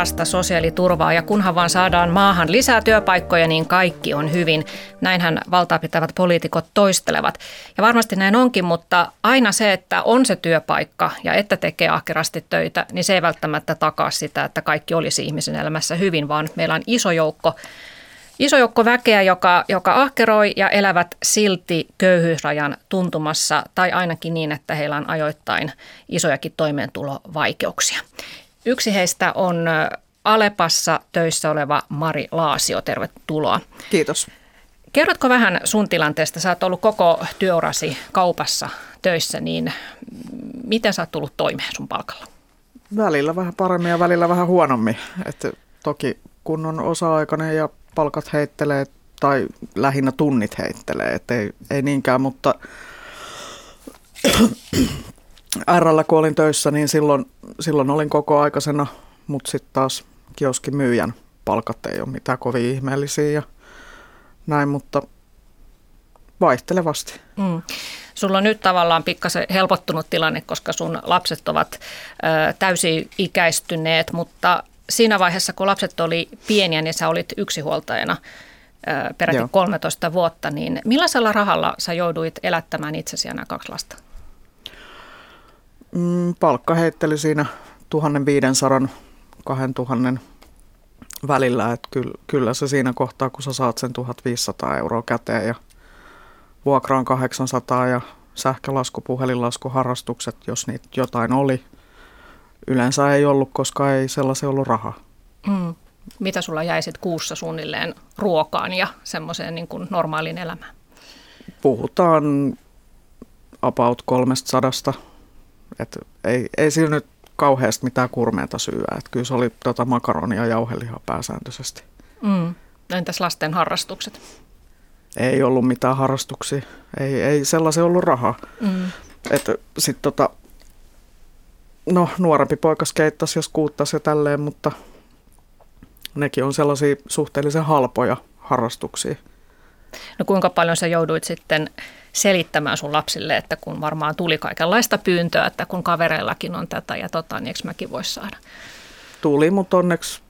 parasta sosiaaliturvaa ja kunhan vaan saadaan maahan lisää työpaikkoja, niin kaikki on hyvin. Näinhän valtaa pitävät poliitikot toistelevat. Ja varmasti näin onkin, mutta aina se, että on se työpaikka ja että tekee ahkerasti töitä, niin se ei välttämättä takaa sitä, että kaikki olisi ihmisen elämässä hyvin, vaan meillä on iso joukko Iso joukko väkeä, joka, joka ahkeroi ja elävät silti köyhyysrajan tuntumassa tai ainakin niin, että heillä on ajoittain isojakin toimeentulovaikeuksia. Yksi heistä on Alepassa töissä oleva Mari Laasio. Tervetuloa. Kiitos. Kerrotko vähän sun tilanteesta? Sä oot ollut koko työurasi kaupassa töissä, niin miten sä oot tullut toimeen sun palkalla? Välillä vähän paremmin ja välillä vähän huonommin. Että toki kun on osa-aikainen ja palkat heittelee tai lähinnä tunnit heittelee, että ei, ei niinkään, mutta RL kun olin töissä, niin silloin, silloin olin koko aikaisena, mutta sitten taas kioskin myyjän palkat ei ole mitään kovin ihmeellisiä ja näin, mutta vaihtelevasti. Mm. Sulla on nyt tavallaan pikkasen helpottunut tilanne, koska sun lapset ovat ö, täysi-ikäistyneet, mutta siinä vaiheessa, kun lapset oli pieniä, niin sä olit yksihuoltajana ö, peräti Joo. 13 vuotta, niin millaisella rahalla sä jouduit elättämään itsesi ja nämä kaksi lasta? Mm, palkka heitteli siinä 1500 2000 välillä, että kyllä, kyllä se siinä kohtaa, kun sä saat sen 1500 euroa käteen ja vuokra on 800 ja sähkölasku, puhelinlasku, harrastukset, jos niitä jotain oli. Yleensä ei ollut, koska ei sellaisen ollut rahaa. Mm. Mitä sulla jäi sitten kuussa suunnilleen ruokaan ja semmoiseen niin kuin normaaliin elämään? Puhutaan about 300 et ei, ei siinä nyt kauheasti mitään kurmeita syyä. Et kyllä se oli tota makaronia ja jauhelihaa pääsääntöisesti. Mm. Entäs lasten harrastukset? Ei ollut mitään harrastuksia. Ei, ei sellaisen ollut rahaa. Mm. Sitten tota, no nuorempi poika skeittasi ja skuuttasi ja tälleen, mutta nekin on sellaisia suhteellisen halpoja harrastuksia. No kuinka paljon sä jouduit sitten selittämään sun lapsille, että kun varmaan tuli kaikenlaista pyyntöä, että kun kavereillakin on tätä ja tota, niin eikö mäkin voisi saada? Tuli, mutta onneksi,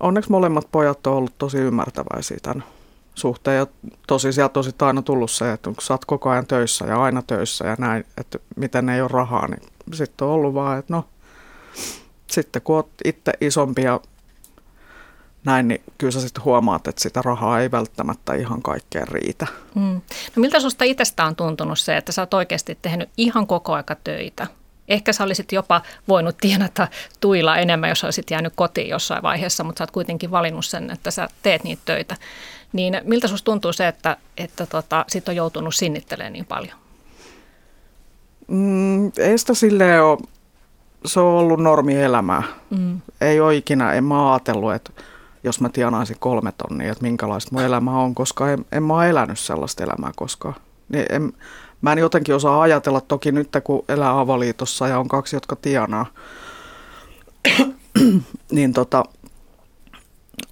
onneksi molemmat pojat on ollut tosi ymmärtäväisiä tämän suhteen. Ja tosi sieltä on sitten aina tullut se, että kun sä oot koko ajan töissä ja aina töissä ja näin, että miten ei ole rahaa, niin sitten on ollut vaan, että no, sitten kun oot itse isompi ja näin, niin kyllä sä sitten huomaat, että sitä rahaa ei välttämättä ihan kaikkeen riitä. Mm. No miltä susta itsestä on tuntunut se, että sä oot oikeasti tehnyt ihan koko aika töitä? Ehkä sä olisit jopa voinut tienata tuilla enemmän, jos olisit jäänyt kotiin jossain vaiheessa, mutta sä oot kuitenkin valinnut sen, että sä teet niitä töitä. Niin miltä susta tuntuu se, että, että tota, sit on joutunut sinnittelemään niin paljon? Mm, ei sitä silleen ole, se on ollut normielämää. Mm. Ei ole ikinä, en mä ajatellut, että jos mä tienaisin kolme tonnia, että minkälaista mun elämä on, koska en, en mä ole elänyt sellaista elämää koskaan. Niin en, mä en jotenkin osaa ajatella toki nyt, kun elää avoliitossa ja on kaksi, jotka tienaa, niin tota,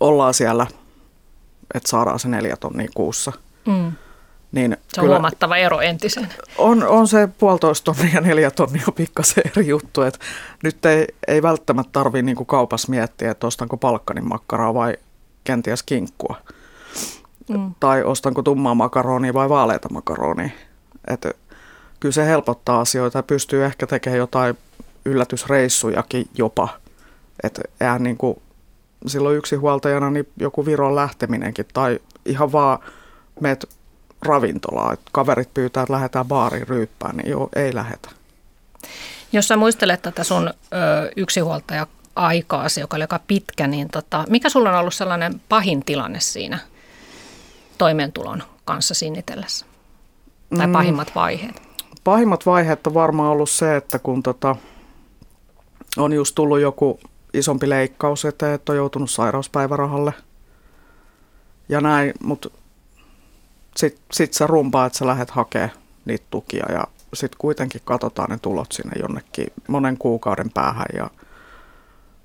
ollaan siellä, että saadaan se neljä tonnia kuussa. Mm. Niin se on kyllä, huomattava ero entisen. On, on se puolitoista tonnia ja neljä tonnia on pikkasen eri juttu. Et nyt ei, ei välttämättä tarvitse niinku kaupassa miettiä, että ostanko palkkanin makkaraa vai kenties kinkkua. Mm. Tai ostanko tummaa makaronia vai vaaleita makaronia. Et kyllä se helpottaa asioita ja pystyy ehkä tekemään jotain yllätysreissujakin jopa. Että niin kuin silloin huoltajana niin joku Viron lähteminenkin tai ihan vaan meet ravintolaa. Että kaverit pyytää, että lähdetään baariin ryyppään, niin joo, ei lähetä. Jos sä muistelet tätä sun ö, yksinhuoltaja aikaasi, joka oli aika pitkä, niin tota, mikä sulla on ollut sellainen pahin tilanne siinä toimeentulon kanssa sinnitellessä? Tai mm. pahimmat vaiheet? Pahimmat vaiheet on varmaan ollut se, että kun tota, on just tullut joku isompi leikkaus eteen, että on joutunut sairauspäivärahalle ja näin, mutta sitten sit sä rumpaa, että sä lähdet hakemaan niitä tukia ja sitten kuitenkin katsotaan ne tulot sinne jonnekin monen kuukauden päähän ja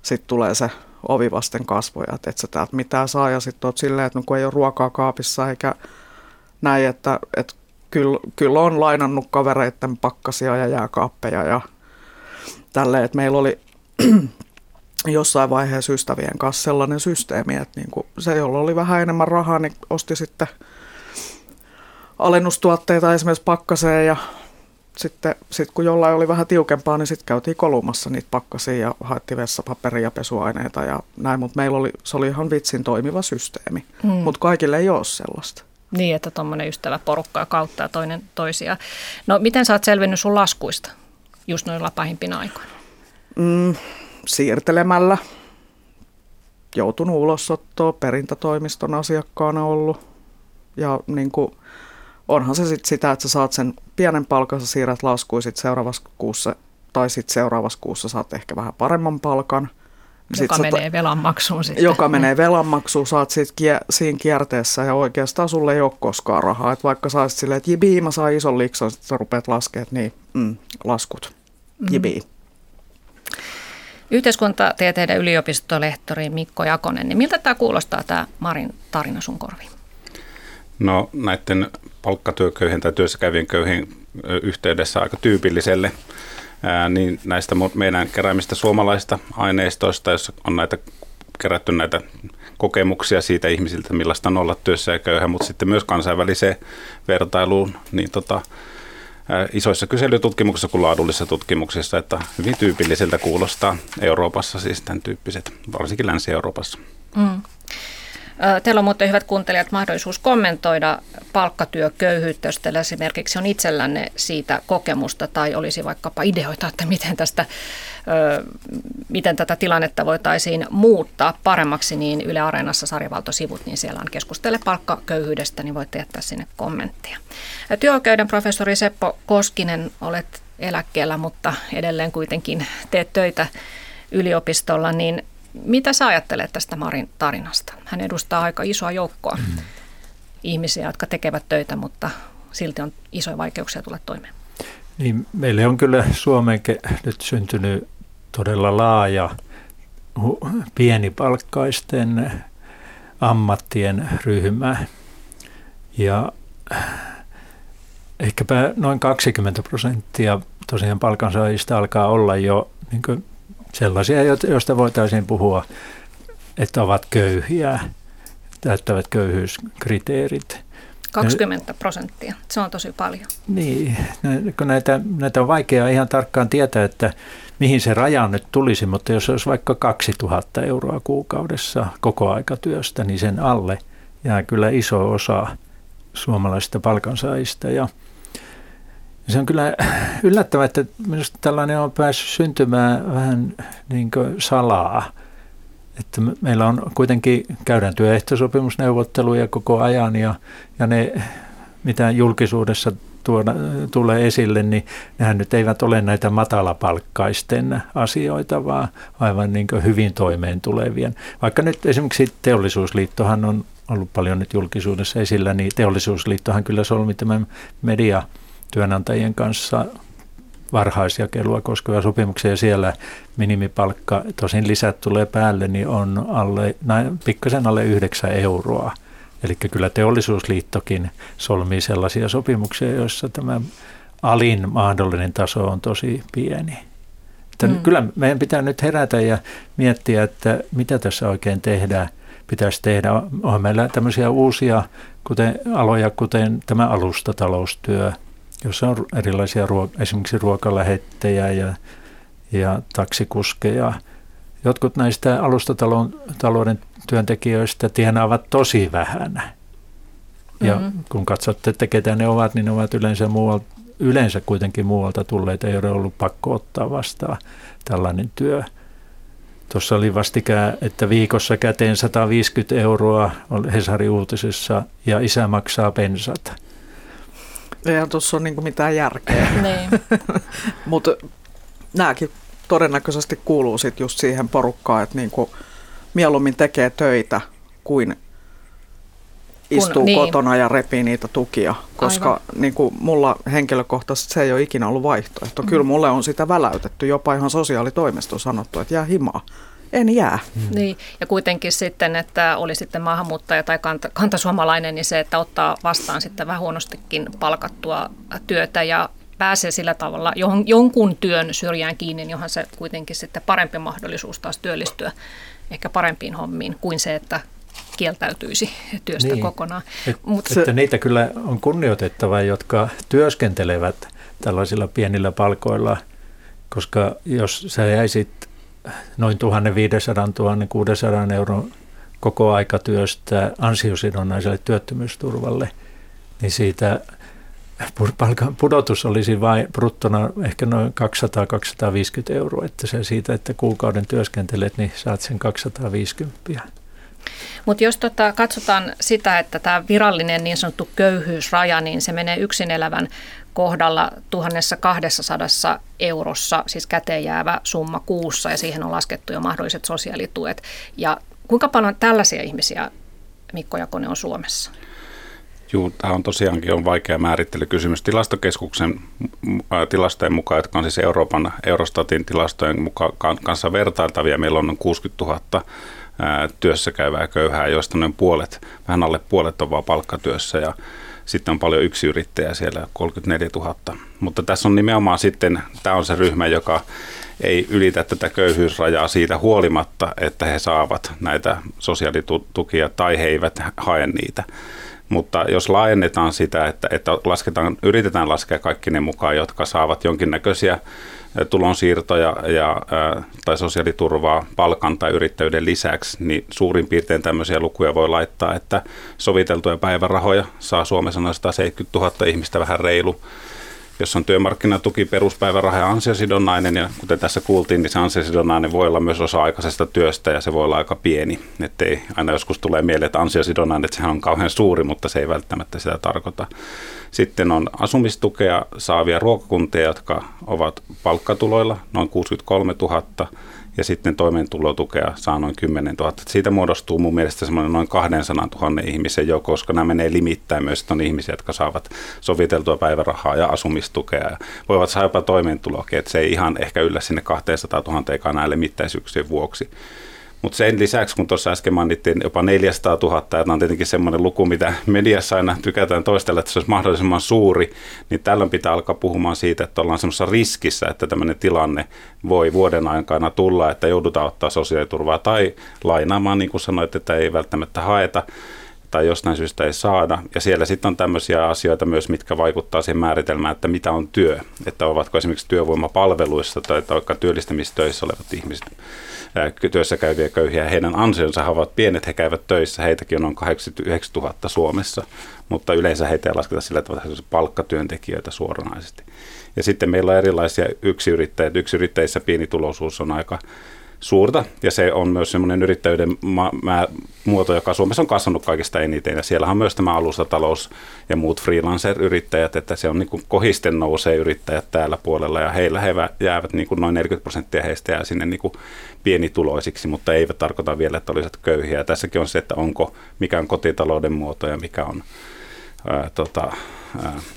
sitten tulee se ovi vasten kasvoja, että et sä täältä mitään saa ja sitten oot silleen, että no kun ei ole ruokaa kaapissa eikä näin, että, että kyllä, kyllä on lainannut kavereiden pakkasia ja jääkaappeja ja tälleen, että meillä oli jossain vaiheessa ystävien kanssa sellainen systeemi, että niin kuin se, jolla oli vähän enemmän rahaa, niin osti sitten alennustuotteita esimerkiksi pakkaseen ja sitten sit kun jollain oli vähän tiukempaa, niin sitten käytiin kolumassa niitä pakkasia ja haettiin vessapaperia ja pesuaineita ja näin, mutta meillä oli, se oli ihan vitsin toimiva systeemi, hmm. mutta kaikille ei ole sellaista. Niin, että tuommoinen ystäväporukka ja kautta toinen toisia. No miten sä oot selvinnyt sun laskuista just noilla pahimpina aikoina? Mm, siirtelemällä. Joutunut ulosottoon, perintätoimiston asiakkaana ollut. Ja niin kuin, onhan se sitten sitä, että sä saat sen pienen palkan, sä siirrät laskuun sit seuraavassa kuussa, tai sitten seuraavassa kuussa saat ehkä vähän paremman palkan. Joka sit menee velanmaksuun sitten. Joka menee velanmaksuun, saat sit kie, siinä kierteessä ja oikeastaan sulle ei ole koskaan rahaa. Et vaikka saisit silleen, että jibii, mä saan ison likson, sitten sä rupeat laskemaan, niin mm, laskut, jibii. Mm. Yhteiskuntatieteiden yliopistolehtori Mikko Jakonen, niin miltä tämä kuulostaa tämä Marin tarina sun korviin? No näiden palkkatyököyhien tai työssäkävien köyhien yhteydessä aika tyypilliselle, niin näistä meidän keräämistä suomalaista aineistoista, jossa on näitä kerätty näitä kokemuksia siitä ihmisiltä, millaista on olla työssä ja köyhä, mutta sitten myös kansainväliseen vertailuun, niin tota, isoissa kyselytutkimuksissa kuin laadullisissa tutkimuksissa, että hyvin tyypilliseltä kuulostaa Euroopassa siis tämän tyyppiset, varsinkin Länsi-Euroopassa. Mm. Teillä on muuten hyvät kuuntelijat mahdollisuus kommentoida palkkatyököyhyyttä, jos teillä esimerkiksi on itsellänne siitä kokemusta tai olisi vaikkapa ideoita, että miten, tästä, miten tätä tilannetta voitaisiin muuttaa paremmaksi, niin Yle Areenassa sarjavaltosivut, niin siellä on keskustele palkkaköyhyydestä, niin voitte jättää sinne kommentteja. Työoikeuden professori Seppo Koskinen, olet eläkkeellä, mutta edelleen kuitenkin teet töitä yliopistolla, niin mitä sä ajattelet tästä Marin tarinasta? Hän edustaa aika isoa joukkoa mm. ihmisiä, jotka tekevät töitä, mutta silti on isoja vaikeuksia tulla toimeen. Niin, meille on kyllä Suomeen nyt syntynyt todella laaja pienipalkkaisten ammattien ryhmä. Ja ehkäpä noin 20 prosenttia tosiaan palkansaajista alkaa olla jo niin sellaisia, joista voitaisiin puhua, että ovat köyhiä, täyttävät köyhyyskriteerit. 20 prosenttia, se on tosi paljon. Niin, kun näitä, näitä on vaikea ihan tarkkaan tietää, että mihin se raja nyt tulisi, mutta jos olisi vaikka 2000 euroa kuukaudessa koko aikatyöstä, niin sen alle jää kyllä iso osa suomalaisista palkansaajista. Ja se on kyllä yllättävää, että minusta tällainen on päässyt syntymään vähän niin kuin salaa. Että meillä on kuitenkin, käydään työehtosopimusneuvotteluja koko ajan ja, ja ne, mitä julkisuudessa tuoda, tulee esille, niin nehän nyt eivät ole näitä matalapalkkaisten asioita, vaan aivan niin hyvin toimeen tulevien. Vaikka nyt esimerkiksi teollisuusliittohan on ollut paljon nyt julkisuudessa esillä, niin teollisuusliittohan kyllä solmi tämän media työnantajien kanssa varhaisjakelua koskeva sopimuksia ja siellä minimipalkka, tosin lisät tulee päälle, niin on alle, pikkasen alle 9 euroa. Eli kyllä teollisuusliittokin solmii sellaisia sopimuksia, joissa tämä alin mahdollinen taso on tosi pieni. Että mm. Kyllä meidän pitää nyt herätä ja miettiä, että mitä tässä oikein tehdään, pitäisi tehdä. On meillä tämmöisiä uusia kuten, aloja, kuten tämä alustataloustyö – jossa on erilaisia ruo- esimerkiksi ruokalähettejä ja, ja taksikuskeja. Jotkut näistä alustatalouden työntekijöistä tienaavat tosi vähän. Ja mm-hmm. kun katsotte, että ketä ne ovat, niin ne ovat yleensä, muualta, yleensä kuitenkin muualta tulleita, ei ole ollut pakko ottaa vastaan tällainen työ. Tuossa oli vastikään, että viikossa käteen 150 euroa Hesari uutisessa ja isä maksaa pensat. Eihän tuossa ole niinku mitään järkeä. Niin. Mutta nämäkin todennäköisesti kuuluu sitten just siihen porukkaan, että niinku mieluummin tekee töitä kuin istuu Kun, niin. kotona ja repii niitä tukia, koska Aivan. niin kuin mulla henkilökohtaisesti se ei ole ikinä ollut vaihtoehto. Mm. Kyllä mulle on sitä väläytetty, jopa ihan sosiaalitoimisto sanottu, että jää himaa. En jää. Hmm. Niin, ja kuitenkin sitten, että oli sitten maahanmuuttaja tai kanta, kantasuomalainen, niin se, että ottaa vastaan sitten vähän huonostikin palkattua työtä ja pääsee sillä tavalla johon, jonkun työn syrjään kiinni, niin johon se kuitenkin sitten parempi mahdollisuus taas työllistyä ehkä parempiin hommiin kuin se, että kieltäytyisi työstä niin. kokonaan. Et, Mut että se, niitä kyllä on kunnioitettava, jotka työskentelevät tällaisilla pienillä palkoilla, koska jos sä jäisit noin 1500-1600 euron koko aikatyöstä ansiosidonnaiselle työttömyysturvalle, niin siitä pudotus olisi vain bruttona ehkä noin 200-250 euroa, että se siitä, että kuukauden työskentelet, niin saat sen 250. Mutta jos tota, katsotaan sitä, että tämä virallinen niin sanottu köyhyysraja, niin se menee yksin elävän kohdalla 1200 eurossa, siis käteen jäävä summa kuussa, ja siihen on laskettu jo mahdolliset sosiaalituet. Ja kuinka paljon tällaisia ihmisiä, Mikko Jakonen, on Suomessa? Joo, tämä on tosiaankin on vaikea määrittelykysymys. Tilastokeskuksen tilastojen mukaan, jotka on siis Euroopan Eurostatin tilastojen mukaan kanssa vertailtavia, meillä on noin 60 000 työssä käyvää köyhää, joista noin puolet, vähän alle puolet on vaan palkkatyössä ja sitten on paljon yksiyrittäjää siellä, 34 000. Mutta tässä on nimenomaan sitten, tämä on se ryhmä, joka ei ylitä tätä köyhyysrajaa siitä huolimatta, että he saavat näitä sosiaalitukia tai he eivät hae niitä. Mutta jos laajennetaan sitä, että, että lasketaan, yritetään laskea kaikki ne mukaan, jotka saavat jonkinnäköisiä tulonsiirtoja ja, tai sosiaaliturvaa palkan tai yrittäjyyden lisäksi, niin suurin piirtein tämmöisiä lukuja voi laittaa, että soviteltuja päivärahoja saa Suomessa noin 170 000 ihmistä vähän reilu jos on työmarkkinatuki, peruspäiväraha ja ansiosidonnainen, ja kuten tässä kuultiin, niin se ansiosidonnainen voi olla myös osa-aikaisesta työstä ja se voi olla aika pieni. Että ei aina joskus tulee mieleen, että ansiosidonnainen, että sehän on kauhean suuri, mutta se ei välttämättä sitä tarkoita. Sitten on asumistukea saavia ruokakuntia, jotka ovat palkkatuloilla, noin 63 000, ja sitten toimeentulotukea saa noin 10 000. Siitä muodostuu mun mielestä semmoinen noin 200 000 ihmisen joukko, koska nämä menee limittäin myös, että on ihmisiä, jotka saavat soviteltua päivärahaa ja asumistukea ja voivat saada jopa toimeentuloakin, että se ei ihan ehkä yllä sinne 200 000 näille mittaisyyksien vuoksi. Mutta sen lisäksi, kun tuossa äsken mainittiin jopa 400 000, ja on tietenkin semmoinen luku, mitä mediassa aina tykätään toistella, että se olisi mahdollisimman suuri, niin tällöin pitää alkaa puhumaan siitä, että ollaan semmoisessa riskissä, että tämmöinen tilanne voi vuoden aikana tulla, että joudutaan ottaa sosiaaliturvaa tai lainaamaan, niin kuin sanoit, että ei välttämättä haeta tai jostain syystä ei saada. Ja siellä sitten on tämmöisiä asioita myös, mitkä vaikuttaa siihen määritelmään, että mitä on työ. Että ovatko esimerkiksi työvoimapalveluissa tai vaikka työllistämistöissä olevat ihmiset työssä käyviä köyhiä. Heidän ansionsa ovat pienet, he käyvät töissä, heitäkin on noin 89 000 Suomessa, mutta yleensä heitä ei lasketa sillä tavalla, että palkkatyöntekijöitä suoranaisesti. Ja sitten meillä on erilaisia yksiyrittäjiä. Yksiyrittäjissä pienituloisuus on aika suurta. Ja se on myös semmoinen yrittäjyyden ma- mä, muoto, joka Suomessa on kasvanut kaikista eniten. Ja siellä on myös tämä alustatalous ja muut freelancer-yrittäjät, että se on niin kuin kohisten nousee yrittäjät täällä puolella. Ja heillä he jäävät niin kuin noin 40 prosenttia heistä jää sinne niin kuin pienituloisiksi, mutta eivät tarkoita vielä, että olisivat köyhiä. Ja tässäkin on se, että onko, mikä on kotitalouden muoto ja mikä on ää, tota,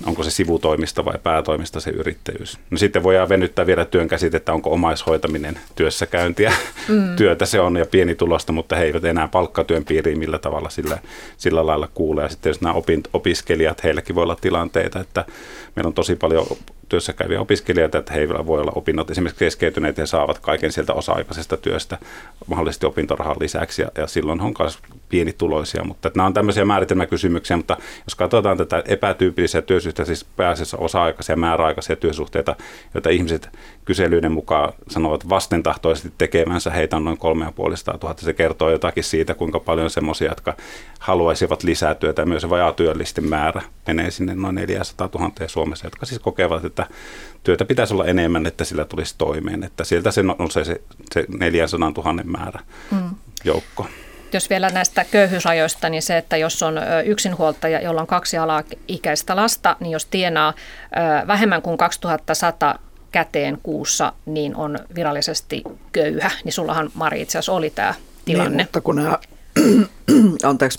onko se sivutoimista vai päätoimista se yrittäjyys. No sitten voidaan venyttää vielä työn käsitettä, onko omaishoitaminen työssäkäyntiä. Mm. Työtä se on ja pieni tulosta, mutta he eivät enää palkkatyön piiriin millä tavalla sillä, sillä lailla kuule. Ja sitten jos nämä opint, opiskelijat, heilläkin voi olla tilanteita, että meillä on tosi paljon työssä käyviä opiskelijoita, että heillä voi olla opinnot esimerkiksi keskeytyneet ja saavat kaiken sieltä osa-aikaisesta työstä mahdollisesti opintorahan lisäksi ja, ja silloin on myös pienituloisia, mutta nämä on tämmöisiä määritelmäkysymyksiä, mutta jos katsotaan tätä epätyypillisiä työsuhteita, siis pääasiassa osa-aikaisia määräaikaisia työsuhteita, joita ihmiset kyselyiden mukaan sanovat vastentahtoisesti tekevänsä, heitä on noin 3500 Se kertoo jotakin siitä, kuinka paljon semmoisia, jotka haluaisivat lisää työtä, myös vajaatyöllisten määrä menee sinne noin 400 000 Suomessa, jotka siis kokevat, että työtä pitäisi olla enemmän, että sillä tulisi toimeen. Että sieltä se on se, se 400 000 määrä mm. Jos vielä näistä köyhyysajoista, niin se, että jos on yksinhuoltaja, jolla on kaksi alaikäistä lasta, niin jos tienaa vähemmän kuin 2100 käteen kuussa, niin on virallisesti köyhä. Niin sullahan Mari itse asiassa oli tämä tilanne. Niin, mutta kun nämä, anteeksi,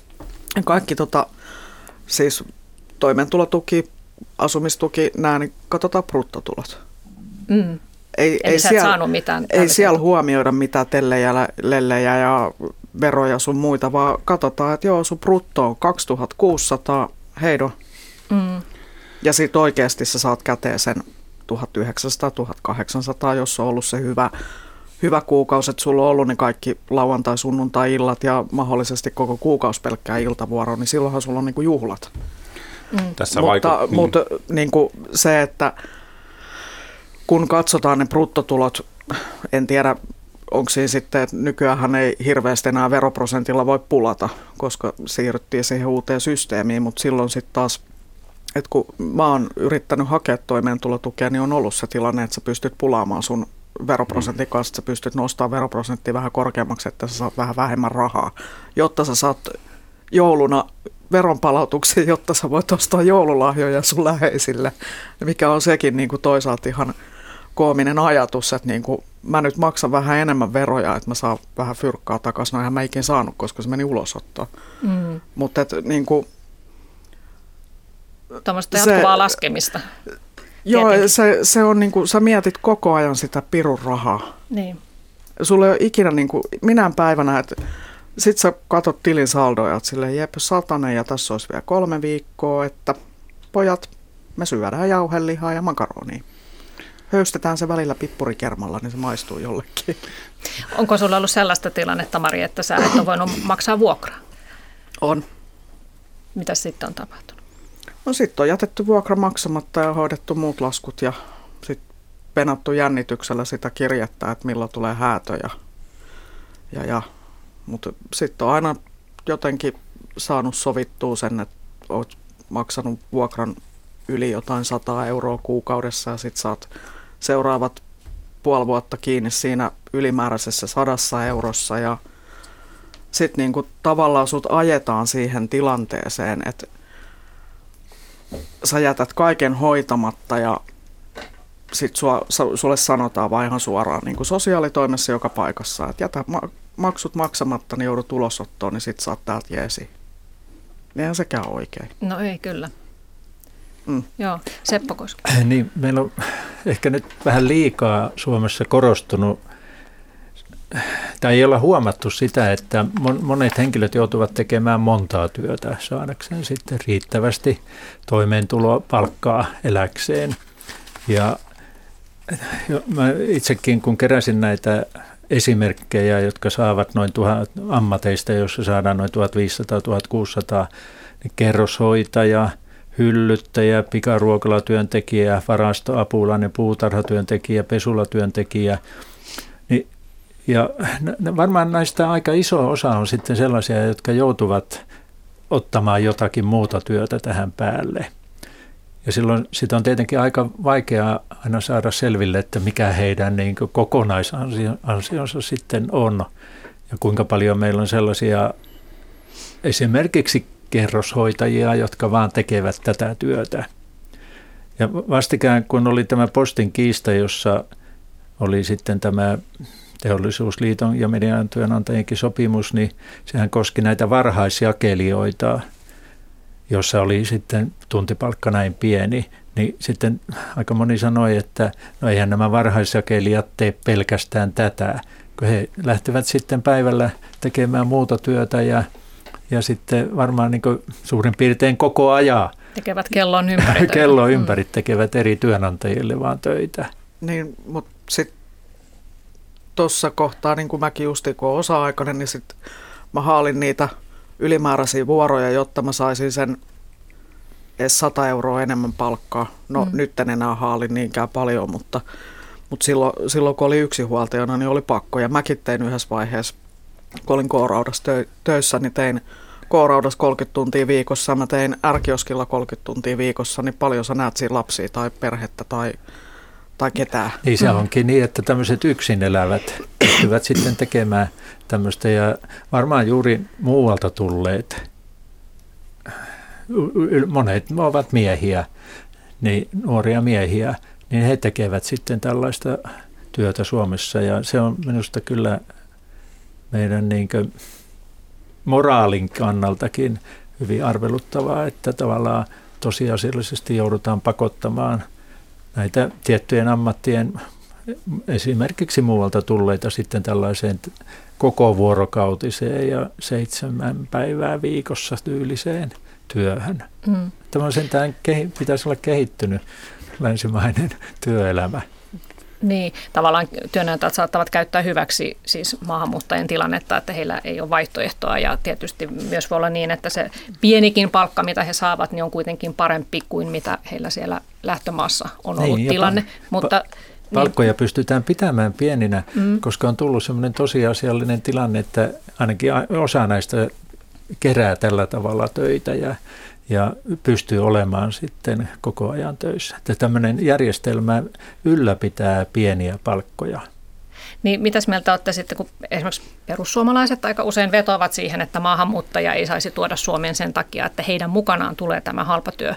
kaikki tota, siis toimeentulotuki, asumistuki, nämä, niin katsotaan bruttotulot. Mm. ei, Eli ei siellä, saanut mitään. Ei siellä huomioida mitään tellejä, lellejä ja veroja sun muita, vaan katsotaan, että joo, sun brutto on 2600, heido. Mm. Ja sitten oikeasti sä saat käteen sen 1900-1800, jos on ollut se hyvä, hyvä kuukausi, että sulla on ollut ne kaikki lauantai, sunnuntai, illat ja mahdollisesti koko kuukausi pelkkää iltavuoro, niin silloinhan sulla on niinku juhlat. Mm. Tässä mutta vaiku- mutta niin. niin kuin se, että kun katsotaan ne bruttotulot, en tiedä onko siinä sitten, että nykyään ei hirveästi enää veroprosentilla voi pulata, koska siirryttiin siihen uuteen systeemiin, mutta silloin sitten taas, että kun mä oon yrittänyt hakea toimeentulotukea, niin on ollut se tilanne, että sä pystyt pulaamaan sun veroprosentin kanssa, että sä pystyt nostamaan veroprosenttia vähän korkeammaksi, että sä saat vähän vähemmän rahaa, jotta sä saat jouluna veronpalautuksen, jotta sä voit ostaa joululahjoja sun läheisille, mikä on sekin niin kuin toisaalta ihan koominen ajatus, että niin kuin mä nyt maksan vähän enemmän veroja, että mä saan vähän fyrkkaa takaisin. No eihän mä ikinä saanut, koska se meni ulosottoon. Mm. Mutta että niin kuin, Tuommoista jatkuvaa laskemista. Joo, se, se on niin kuin, sä mietit koko ajan sitä pirun rahaa. Niin. Sulla ei ole ikinä niin kuin, minä päivänä, että sit sä katot tilin saldoja, että silleen jep, satanen ja tässä olisi vielä kolme viikkoa, että pojat, me syödään jauhelihaa ja makaronia höystetään se välillä pippurikermalla, niin se maistuu jollekin. Onko sulla ollut sellaista tilannetta, Mari, että sä et ole voinut maksaa vuokraa? On. Mitä sitten on tapahtunut? No sitten on jätetty vuokra maksamatta ja hoidettu muut laskut ja sitten penattu jännityksellä sitä kirjettä, että milloin tulee häätö. Ja, ja, ja. Mutta sitten on aina jotenkin saanut sovittua sen, että olet maksanut vuokran yli jotain 100 euroa kuukaudessa ja sitten saat seuraavat puoli vuotta kiinni siinä ylimääräisessä sadassa eurossa ja sitten niinku tavallaan sut ajetaan siihen tilanteeseen, että sä jätät kaiken hoitamatta ja sitten sulle sanotaan vaan ihan suoraan niin kuin sosiaalitoimessa joka paikassa, että jätä ma- maksut maksamatta, niin joudut ulosottoon, niin sitten saat täältä jeesi. Eihän sekään oikein. No ei kyllä. Mm. Joo, Seppo Koska. Niin, meillä on ehkä nyt vähän liikaa Suomessa korostunut, tai ei olla huomattu sitä, että monet henkilöt joutuvat tekemään montaa työtä saadakseen sitten riittävästi toimeentuloa, palkkaa eläkseen. Ja mä itsekin kun keräsin näitä esimerkkejä, jotka saavat noin tuhat ammateista, joissa saadaan noin 1500-1600, niin kerroshoitaja – hyllyttäjä, pikaruokalatyöntekijä, varastoapulainen, puutarhatyöntekijä, pesulatyöntekijä. Niin, ja varmaan näistä aika iso osa on sitten sellaisia, jotka joutuvat ottamaan jotakin muuta työtä tähän päälle. Ja silloin sitä on tietenkin aika vaikeaa aina saada selville, että mikä heidän niin kokonaisansionsa sitten on ja kuinka paljon meillä on sellaisia esimerkiksi kerroshoitajia, jotka vaan tekevät tätä työtä. Ja vastikään kun oli tämä postin kiista, jossa oli sitten tämä teollisuusliiton ja median työnantajienkin sopimus, niin sehän koski näitä varhaisjakelijoita, jossa oli sitten tuntipalkka näin pieni, niin sitten aika moni sanoi, että no eihän nämä varhaisjakelijat tee pelkästään tätä, kun he lähtevät sitten päivällä tekemään muuta työtä ja ja sitten varmaan niin suurin piirtein koko ajan tekevät kellon ympäri. kellon ympäri tekevät eri työnantajille vaan töitä. Niin, mutta sitten tuossa kohtaa, niin kuin mäkin just kun osa-aikainen, niin sitten mä haalin niitä ylimääräisiä vuoroja, jotta mä saisin sen edes 100 euroa enemmän palkkaa. No mm. nyt en enää haalin niinkään paljon, mutta, mutta silloin, silloin kun oli yksinhuoltajana, niin oli pakko. Ja mäkin tein yhdessä vaiheessa kun olin K-raudassa töissä, niin tein K-raudassa 30 tuntia viikossa, mä tein ärkioskilla 30 tuntia viikossa, niin paljon sä näet siinä lapsia tai perhettä tai, tai ketään. Niin se onkin niin, että tämmöiset yksin elävät pystyvät sitten tekemään tämmöistä ja varmaan juuri muualta tulleet, monet ovat miehiä, niin nuoria miehiä, niin he tekevät sitten tällaista työtä Suomessa ja se on minusta kyllä meidän niin moraalin kannaltakin hyvin arveluttavaa, että tavallaan tosiasiallisesti joudutaan pakottamaan näitä tiettyjen ammattien esimerkiksi muualta tulleita sitten tällaiseen koko vuorokautiseen ja seitsemän päivää viikossa tyyliseen työhön. Mm. Tämä sentään pitäisi olla kehittynyt länsimainen työelämä. Niin, tavallaan työnantajat saattavat käyttää hyväksi siis maahanmuuttajien tilannetta, että heillä ei ole vaihtoehtoa ja tietysti myös voi olla niin, että se pienikin palkka, mitä he saavat, niin on kuitenkin parempi kuin mitä heillä siellä lähtömaassa on niin, ollut niin, tilanne. Pa- Mutta niin. Palkkoja niin. pystytään pitämään pieninä, mm. koska on tullut sellainen tosiasiallinen tilanne, että ainakin osa näistä kerää tällä tavalla töitä ja, ja pystyy olemaan sitten koko ajan töissä. Että tämmöinen järjestelmä ylläpitää pieniä palkkoja. Niin mitäs mieltä olette sitten, kun esimerkiksi perussuomalaiset aika usein vetoavat siihen, että maahanmuuttaja ei saisi tuoda Suomeen sen takia, että heidän mukanaan tulee tämä halpatyö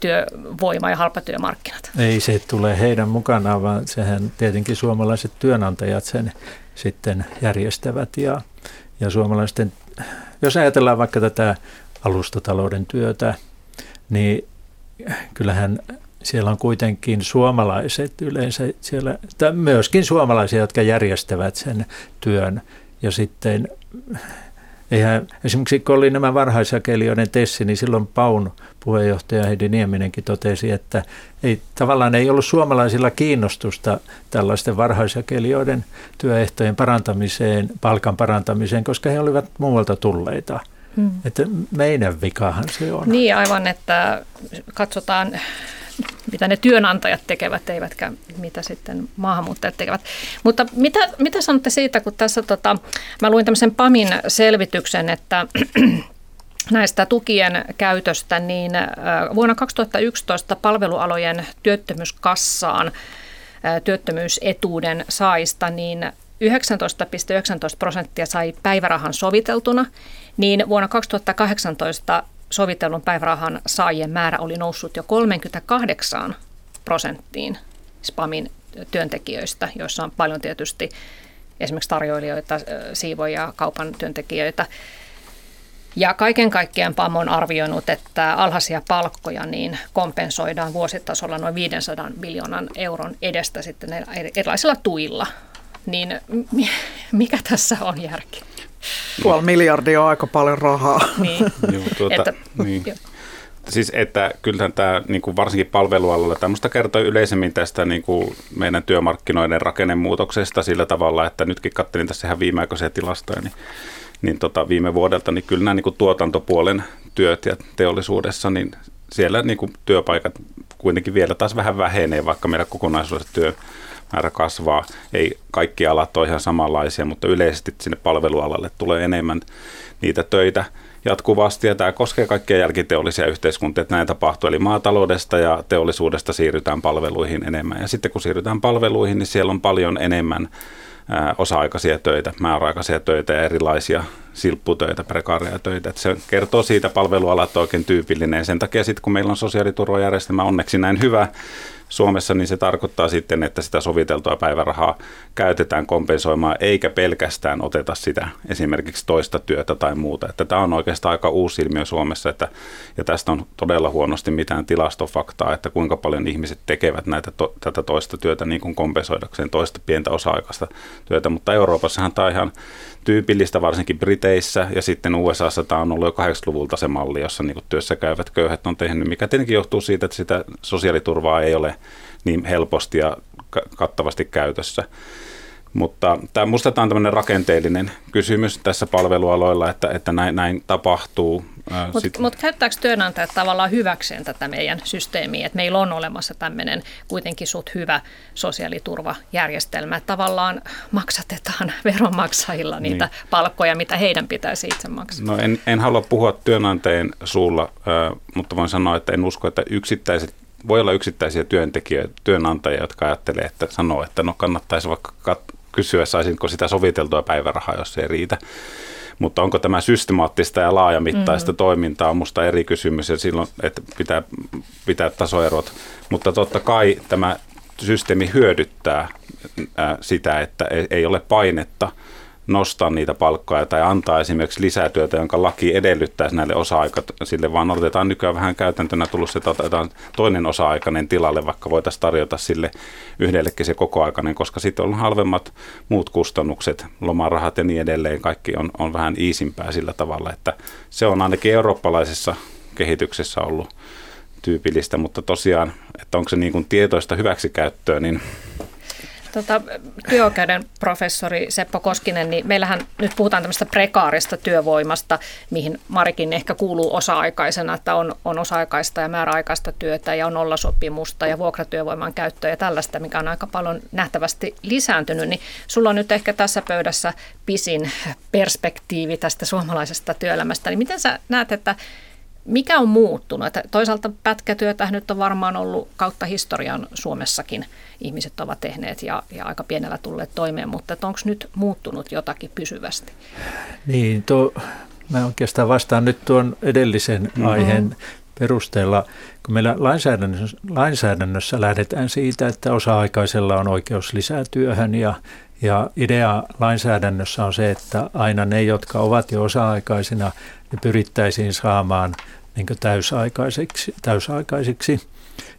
työvoima ja halpatyömarkkinat. Ei se tule heidän mukanaan, vaan sehän tietenkin suomalaiset työnantajat sen sitten järjestävät ja, ja suomalaisten, jos ajatellaan vaikka tätä alustatalouden työtä, niin kyllähän siellä on kuitenkin suomalaiset yleensä siellä, myöskin suomalaisia, jotka järjestävät sen työn ja sitten Eihän, esimerkiksi kun oli nämä varhaisjakelijoiden tessi, niin silloin Paun puheenjohtaja Heidi Nieminenkin totesi, että ei, tavallaan ei ollut suomalaisilla kiinnostusta tällaisten varhaisjakelijoiden työehtojen parantamiseen, palkan parantamiseen, koska he olivat muualta tulleita. Hmm. Että meidän vikahan se on. Niin aivan, että katsotaan mitä ne työnantajat tekevät, eivätkä mitä sitten maahanmuuttajat tekevät. Mutta mitä, mitä sanotte siitä, kun tässä tota, mä luin tämmöisen PAMin selvityksen, että näistä tukien käytöstä, niin vuonna 2011 palvelualojen työttömyyskassaan työttömyysetuuden saista, niin 19,19 prosenttia sai päivärahan soviteltuna, niin vuonna 2018 sovitellun päivärahan saajien määrä oli noussut jo 38 prosenttiin SPAMin työntekijöistä, joissa on paljon tietysti esimerkiksi tarjoilijoita, siivoja, kaupan työntekijöitä. Ja kaiken kaikkiaan PAM on arvioinut, että alhaisia palkkoja niin kompensoidaan vuositasolla noin 500 miljoonan euron edestä sitten erilaisilla tuilla. Niin mikä tässä on järki? Puoli miljardia on aika paljon rahaa. Niin. Joo, tuota, että, niin. Jo. Siis että kyllähän tämä niin kuin varsinkin palvelualalla, tämmöistä kertoo yleisemmin tästä niin kuin meidän työmarkkinoiden rakennemuutoksesta sillä tavalla, että nytkin katselin tässä ihan viimeaikaisia tilastoja, niin, niin tota, viime vuodelta, niin kyllä nämä niin kuin tuotantopuolen työt ja teollisuudessa, niin siellä niin kuin työpaikat kuitenkin vielä taas vähän vähenee, vaikka meidän kokonaisuudessa työ, määrä kasvaa. Ei kaikki alat ole ihan samanlaisia, mutta yleisesti sinne palvelualalle tulee enemmän niitä töitä jatkuvasti ja tämä koskee kaikkia jälkiteollisia yhteiskuntia, että näin tapahtuu. Eli maataloudesta ja teollisuudesta siirrytään palveluihin enemmän ja sitten kun siirrytään palveluihin, niin siellä on paljon enemmän osa-aikaisia töitä, määräaikaisia töitä ja erilaisia silpputöitä, prekaareja töitä. Että se kertoo siitä palvelualat oikein tyypillinen. Sen takia sitten kun meillä on sosiaaliturvajärjestelmä onneksi näin hyvä, Suomessa, niin se tarkoittaa sitten, että sitä soviteltua päivärahaa käytetään kompensoimaan, eikä pelkästään oteta sitä esimerkiksi toista työtä tai muuta. Että tämä on oikeastaan aika uusi ilmiö Suomessa, että, ja tästä on todella huonosti mitään tilastofaktaa, että kuinka paljon ihmiset tekevät näitä to, tätä toista työtä niin kuin kompensoidakseen toista pientä osa-aikaista työtä, mutta Euroopassahan tämä on ihan tyypillistä, varsinkin Briteissä, ja sitten USAssa tämä on ollut jo 80-luvulta se malli, jossa niin työssä käyvät köyhät on tehnyt, mikä tietenkin johtuu siitä, että sitä sosiaaliturvaa ei ole niin helposti ja kattavasti käytössä. Mutta tämä, musta tämä on tämmöinen rakenteellinen kysymys tässä palvelualoilla, että, että näin, näin tapahtuu. Mutta mut käyttääkö työnantajat tavallaan hyväkseen tätä meidän systeemiä, että meillä on olemassa tämmöinen kuitenkin suht hyvä sosiaaliturvajärjestelmä, että tavallaan maksatetaan veronmaksajilla niitä niin. palkkoja, mitä heidän pitäisi itse maksaa? No en, en halua puhua työnantajien suulla, mutta voin sanoa, että en usko, että yksittäiset voi olla yksittäisiä työntekijöitä, työnantajia, jotka ajattelee, että sanoo, että no kannattaisi vaikka kat- kysyä, saisinko sitä soviteltua päivärahaa, jos se ei riitä. Mutta onko tämä systemaattista ja laajamittaista mm. toimintaa on minusta eri kysymys ja silloin, että pitää pitää tasoerot. Mutta totta kai tämä systeemi hyödyttää sitä, että ei ole painetta nostaa niitä palkkoja tai antaa esimerkiksi lisätyötä, jonka laki edellyttäisi näille osa-aika, sille vaan otetaan nykyään vähän käytäntönä tullut se, että otetaan toinen osa-aikainen tilalle, vaikka voitaisiin tarjota sille yhdellekin se kokoaikainen, koska sitten on halvemmat muut kustannukset, lomarahat ja niin edelleen, kaikki on, on vähän iisimpää sillä tavalla, että se on ainakin eurooppalaisessa kehityksessä ollut tyypillistä, mutta tosiaan, että onko se niin kuin tietoista hyväksikäyttöä, niin Tota, työoikeuden professori Seppo Koskinen, niin meillähän nyt puhutaan tämmöistä prekaarista työvoimasta, mihin Marikin ehkä kuuluu osa-aikaisena, että on, on osa-aikaista ja määräaikaista työtä ja on nollasopimusta ja vuokratyövoiman käyttöä ja tällaista, mikä on aika paljon nähtävästi lisääntynyt. Niin sulla on nyt ehkä tässä pöydässä pisin perspektiivi tästä suomalaisesta työelämästä. Niin miten sä näet, että mikä on muuttunut? Että toisaalta pätkätyötä nyt on varmaan ollut kautta historian Suomessakin ihmiset ovat tehneet ja, ja aika pienellä tulleet toimeen, mutta onko nyt muuttunut jotakin pysyvästi? Niin, tuo, mä oikeastaan vastaan nyt tuon edellisen mm-hmm. aiheen perusteella, kun meillä lainsäädännössä, lainsäädännössä lähdetään siitä, että osa-aikaisella on oikeus lisätyöhön ja, ja idea lainsäädännössä on se, että aina ne, jotka ovat jo osa-aikaisina, ne pyrittäisiin saamaan niin täysaikaisiksi, täysaikaisiksi.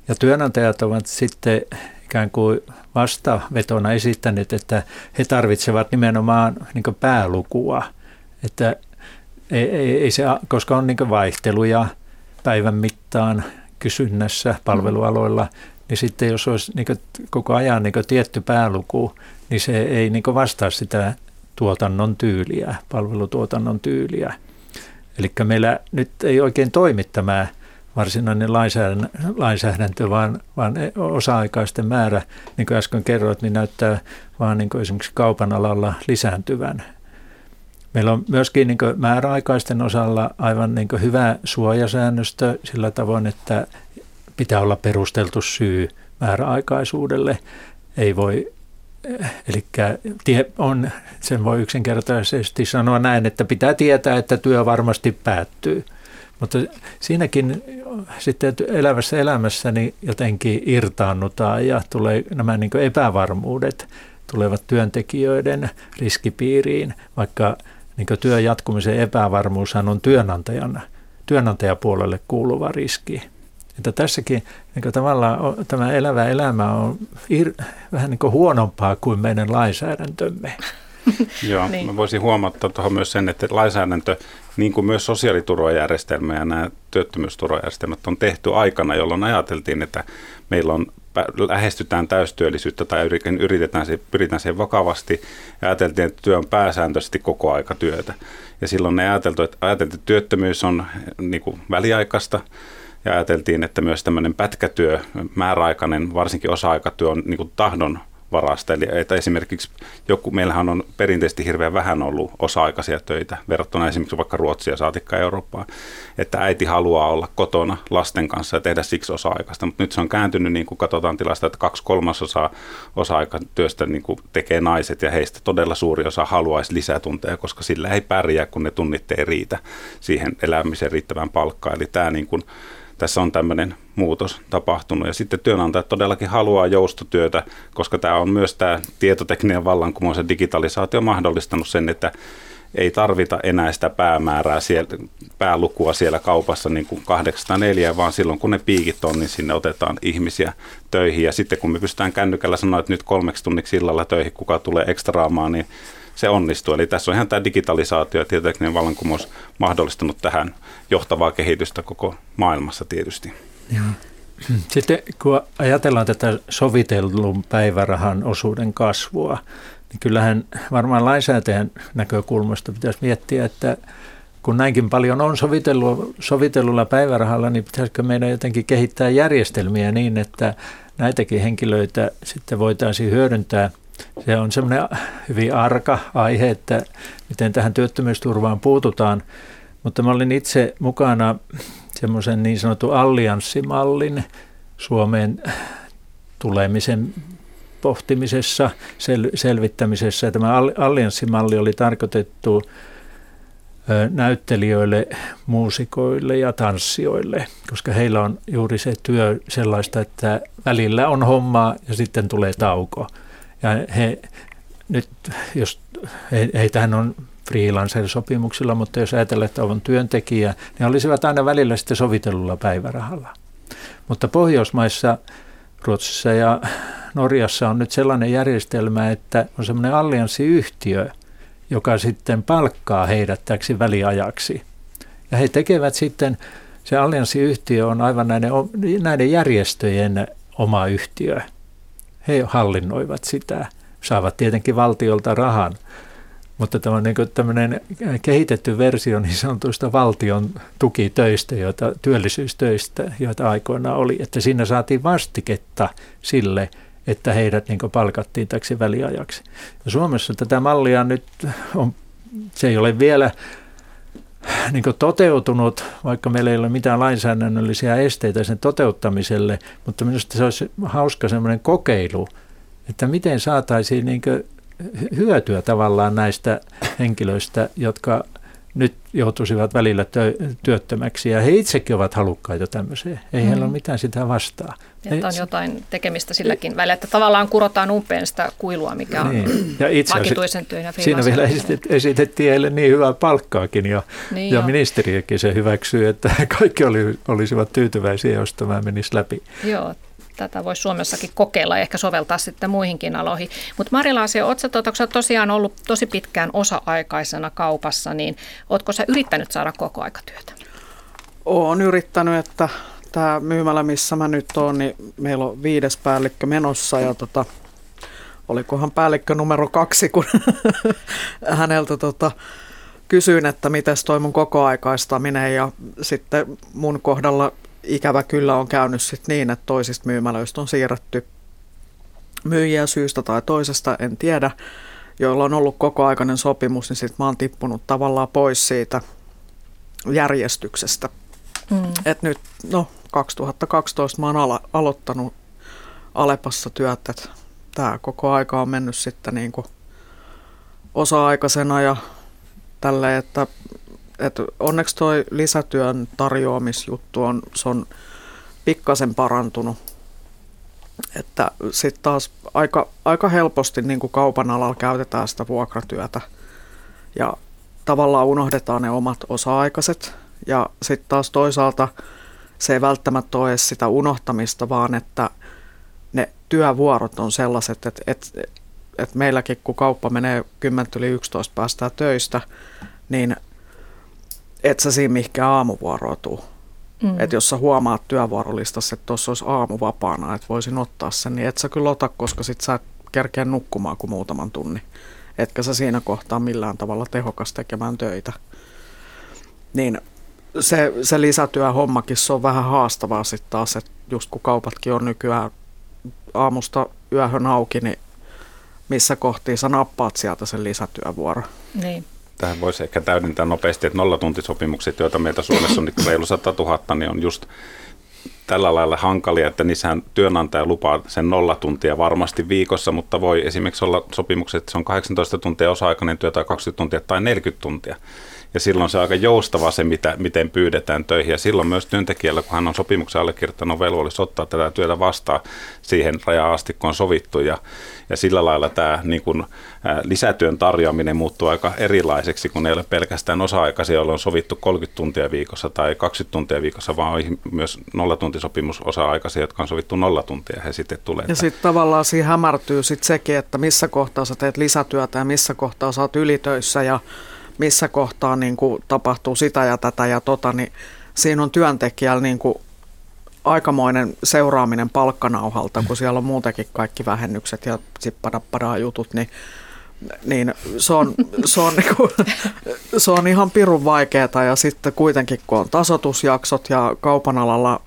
Ja työnantajat ovat sitten ikään kuin vastavetona esittäneet, että he tarvitsevat nimenomaan niin päälukua, että ei, ei, ei se, koska on niin vaihteluja päivän mittaan kysynnässä palvelualoilla, niin sitten jos olisi niin koko ajan niin tietty pääluku, niin se ei niin vastaa sitä tuotannon tyyliä, palvelutuotannon tyyliä. Eli meillä nyt ei oikein toimi tämä varsinainen lainsäädäntö, vaan, vaan osa-aikaisten määrä, niin kuin äsken kerroit, niin näyttää vaan niin kuin esimerkiksi kaupan alalla lisääntyvän. Meillä on myöskin niin määräaikaisten osalla aivan niin hyvä suojasäännöstö sillä tavoin, että pitää olla perusteltu syy määräaikaisuudelle. Ei voi Eli on, sen voi yksinkertaisesti sanoa näin, että pitää tietää, että työ varmasti päättyy. Mutta siinäkin sitten elävässä elämässä niin jotenkin irtaannutaan ja tulee nämä niin epävarmuudet tulevat työntekijöiden riskipiiriin, vaikka niin työn jatkumisen epävarmuushan on työnantajan, työnantajapuolelle kuuluva riski. Että tässäkin niin tavallaan tämä elävä elämä on ir, vähän niin kuin huonompaa kuin meidän lainsäädäntömme. Joo, niin. mä voisin huomata tuohon myös sen, että lainsäädäntö, niin kuin myös sosiaaliturvajärjestelmä ja nämä työttömyysturvajärjestelmät on tehty aikana, jolloin ajateltiin, että meillä on lähestytään täystyöllisyyttä tai yritetään se, pyritään siihen vakavasti ja ajateltiin, että työ on pääsääntöisesti koko aika työtä. Ja silloin ne ajateltu, että, ajateltiin, että työttömyys on niin kuin väliaikaista ja ajateltiin, että myös tämmöinen pätkätyö, määräaikainen, varsinkin osa-aikatyö on niin tahdon varasta. Eli että esimerkiksi joku, meillähän on perinteisesti hirveän vähän ollut osa-aikaisia töitä verrattuna esimerkiksi vaikka Ruotsia saatikka Eurooppaa, että äiti haluaa olla kotona lasten kanssa ja tehdä siksi osa-aikaista, mutta nyt se on kääntynyt, niin kuin katsotaan tilasta, että kaksi kolmasosaa osa-aikatyöstä niin kuin tekee naiset ja heistä todella suuri osa haluaisi lisätunteja, koska sillä ei pärjää, kun ne tunnit ei riitä siihen elämiseen riittävään palkkaan. Eli tämä niin kuin, tässä on tämmöinen muutos tapahtunut. Ja sitten työnantajat todellakin haluaa joustotyötä, koska tämä on myös tämä tietotekninen vallankumous ja digitalisaatio mahdollistanut sen, että ei tarvita enää sitä päämäärää, siellä, päälukua siellä kaupassa niin kuin 804, vaan silloin kun ne piikit on, niin sinne otetaan ihmisiä töihin. Ja sitten kun me pystytään kännykällä sanoa, että nyt kolmeksi tunniksi illalla töihin, kuka tulee ekstraamaan, niin se onnistuu. Eli tässä on ihan tämä digitalisaatio ja tietotekninen vallankumous mahdollistanut tähän johtavaa kehitystä koko maailmassa tietysti. Sitten kun ajatellaan tätä sovitellun päivärahan osuuden kasvua, niin kyllähän varmaan lainsäätäjän näkökulmasta pitäisi miettiä, että kun näinkin paljon on sovitellu, sovitellulla päivärahalla, niin pitäisikö meidän jotenkin kehittää järjestelmiä niin, että näitäkin henkilöitä sitten voitaisiin hyödyntää – se on semmoinen hyvin arka aihe, että miten tähän työttömyysturvaan puututaan, mutta mä olin itse mukana semmoisen niin sanotun allianssimallin Suomeen tulemisen pohtimisessa, sel- selvittämisessä. Tämä allianssimalli oli tarkoitettu näyttelijöille, muusikoille ja tanssijoille, koska heillä on juuri se työ sellaista, että välillä on hommaa ja sitten tulee tauko. Ja he nyt jos, ei, ei tähän on freelancer-sopimuksilla, mutta jos ajatellaan, että on työntekijä, niin olisivat aina välillä sitten sovitellulla päivärahalla. Mutta Pohjoismaissa, Ruotsissa ja Norjassa on nyt sellainen järjestelmä, että on semmoinen allianssiyhtiö, joka sitten palkkaa heidät täksi väliajaksi. Ja he tekevät sitten, se allianssiyhtiö on aivan näiden, näiden järjestöjen oma yhtiö. He hallinnoivat sitä, saavat tietenkin valtiolta rahan, mutta tämä on niin tämmöinen kehitetty versio niin sanotuista valtion tukitöistä, joita, työllisyystöistä, joita aikoina oli, että siinä saatiin vastiketta sille, että heidät niin palkattiin täksi väliajaksi. Ja Suomessa tätä mallia nyt on, se ei ole vielä niin toteutunut, vaikka meillä ei ole mitään lainsäädännöllisiä esteitä sen toteuttamiselle, mutta minusta se olisi hauska semmoinen kokeilu, että miten saataisiin niin hyötyä tavallaan näistä henkilöistä, jotka nyt joutuisivat välillä tö- työttömäksi ja he itsekin ovat halukkaita tämmöiseen. Ei mm. heillä ole mitään sitä vastaa. Että on jotain tekemistä silläkin välillä, että tavallaan kurotaan umpeen sitä kuilua, mikä on niin. ja itse vakituisen työn ja Siinä vielä esitettiin heille niin hyvää palkkaakin ja, niin ja ministeriökin se hyväksyy, että kaikki oli, olisivat tyytyväisiä, jos tämä menisi läpi. Joo, tätä voisi Suomessakin kokeilla ja ehkä soveltaa sitten muihinkin aloihin. Mutta Marila oletko tuota, tosiaan ollut tosi pitkään osa-aikaisena kaupassa, niin oletko sä yrittänyt saada koko aikatyötä? Olen yrittänyt, että tämä myymälä, missä mä nyt oon, niin meillä on viides päällikkö menossa ja tota, olikohan päällikkö numero kaksi, kun häneltä tota, kysyin, että miten toi mun kokoaikaistaminen ja sitten mun kohdalla ikävä kyllä on käynyt sit niin, että toisista myymälöistä on siirretty myyjiä syystä tai toisesta, en tiedä, joilla on ollut kokoaikainen sopimus, niin sitten mä oon tippunut tavallaan pois siitä järjestyksestä. Mm. Et nyt, no 2012 mä oon alo- aloittanut Alepassa työt, että tämä koko aika on mennyt sitten niin kuin osa-aikaisena ja tälle, että et onneksi toi lisätyön tarjoamisjuttu on, se on pikkasen parantunut. Että sitten taas aika, aika helposti niin kuin kaupan alalla käytetään sitä vuokratyötä ja tavallaan unohdetaan ne omat osa-aikaiset. Ja sitten taas toisaalta se ei välttämättä ole edes sitä unohtamista, vaan että ne työvuorot on sellaiset, että, että, että meilläkin kun kauppa menee 10 yli 11 päästää töistä, niin et sä siinä mihinkään aamuvuoroa tuu. Mm. Että jos sä huomaat työvuorolistassa, että tuossa olisi aamu vapaana, että voisin ottaa sen, niin et sä kyllä ota, koska sit sä et kerkeä nukkumaan kuin muutaman tunnin. Etkä sä siinä kohtaa millään tavalla tehokas tekemään töitä. Niin se, se lisätyöhommakin, se on vähän haastavaa sitten taas, että just kun kaupatkin on nykyään aamusta yöhön auki, niin missä kohtiin sä nappaat sieltä sen lisätyövuoro. Niin. Tähän voisi ehkä täydentää nopeasti, että nollatuntisopimukset, joita meiltä Suomessa on niin reilu 100 000, niin on just tällä lailla hankalia, että niissähän työnantaja lupaa sen nolla tuntia varmasti viikossa, mutta voi esimerkiksi olla sopimukset, että se on 18 tuntia osa-aikainen työ tai 20 tuntia tai 40 tuntia ja silloin se on aika joustava se, mitä, miten pyydetään töihin. Ja silloin myös työntekijällä, kun hän on sopimuksen allekirjoittanut, velvollisuus ottaa tätä työtä vastaan siihen rajaan asti, kun on sovittu. Ja, ja sillä lailla tämä niin kuin, ä, lisätyön tarjoaminen muuttuu aika erilaiseksi, kun ei ole pelkästään osa-aikaisia, joilla on sovittu 30 tuntia viikossa tai 20 tuntia viikossa, vaan on myös nollatuntisopimus osa-aikaisia, jotka on sovittu nolla tuntia. He sitten tulee. Ja sitten tavallaan siinä hämärtyy sit sekin, että missä kohtaa sä teet lisätyötä ja missä kohtaa sä oot ylitöissä ja missä kohtaa niin kuin tapahtuu sitä ja tätä ja tota, niin siinä on työntekijällä niin kuin aikamoinen seuraaminen palkkanauhalta, kun siellä on muutenkin kaikki vähennykset ja sippadappadaa jutut, niin, niin se on, se, on niin kuin, se on ihan pirun vaikeaa ja sitten kuitenkin kun on tasotusjaksot ja kaupan alalla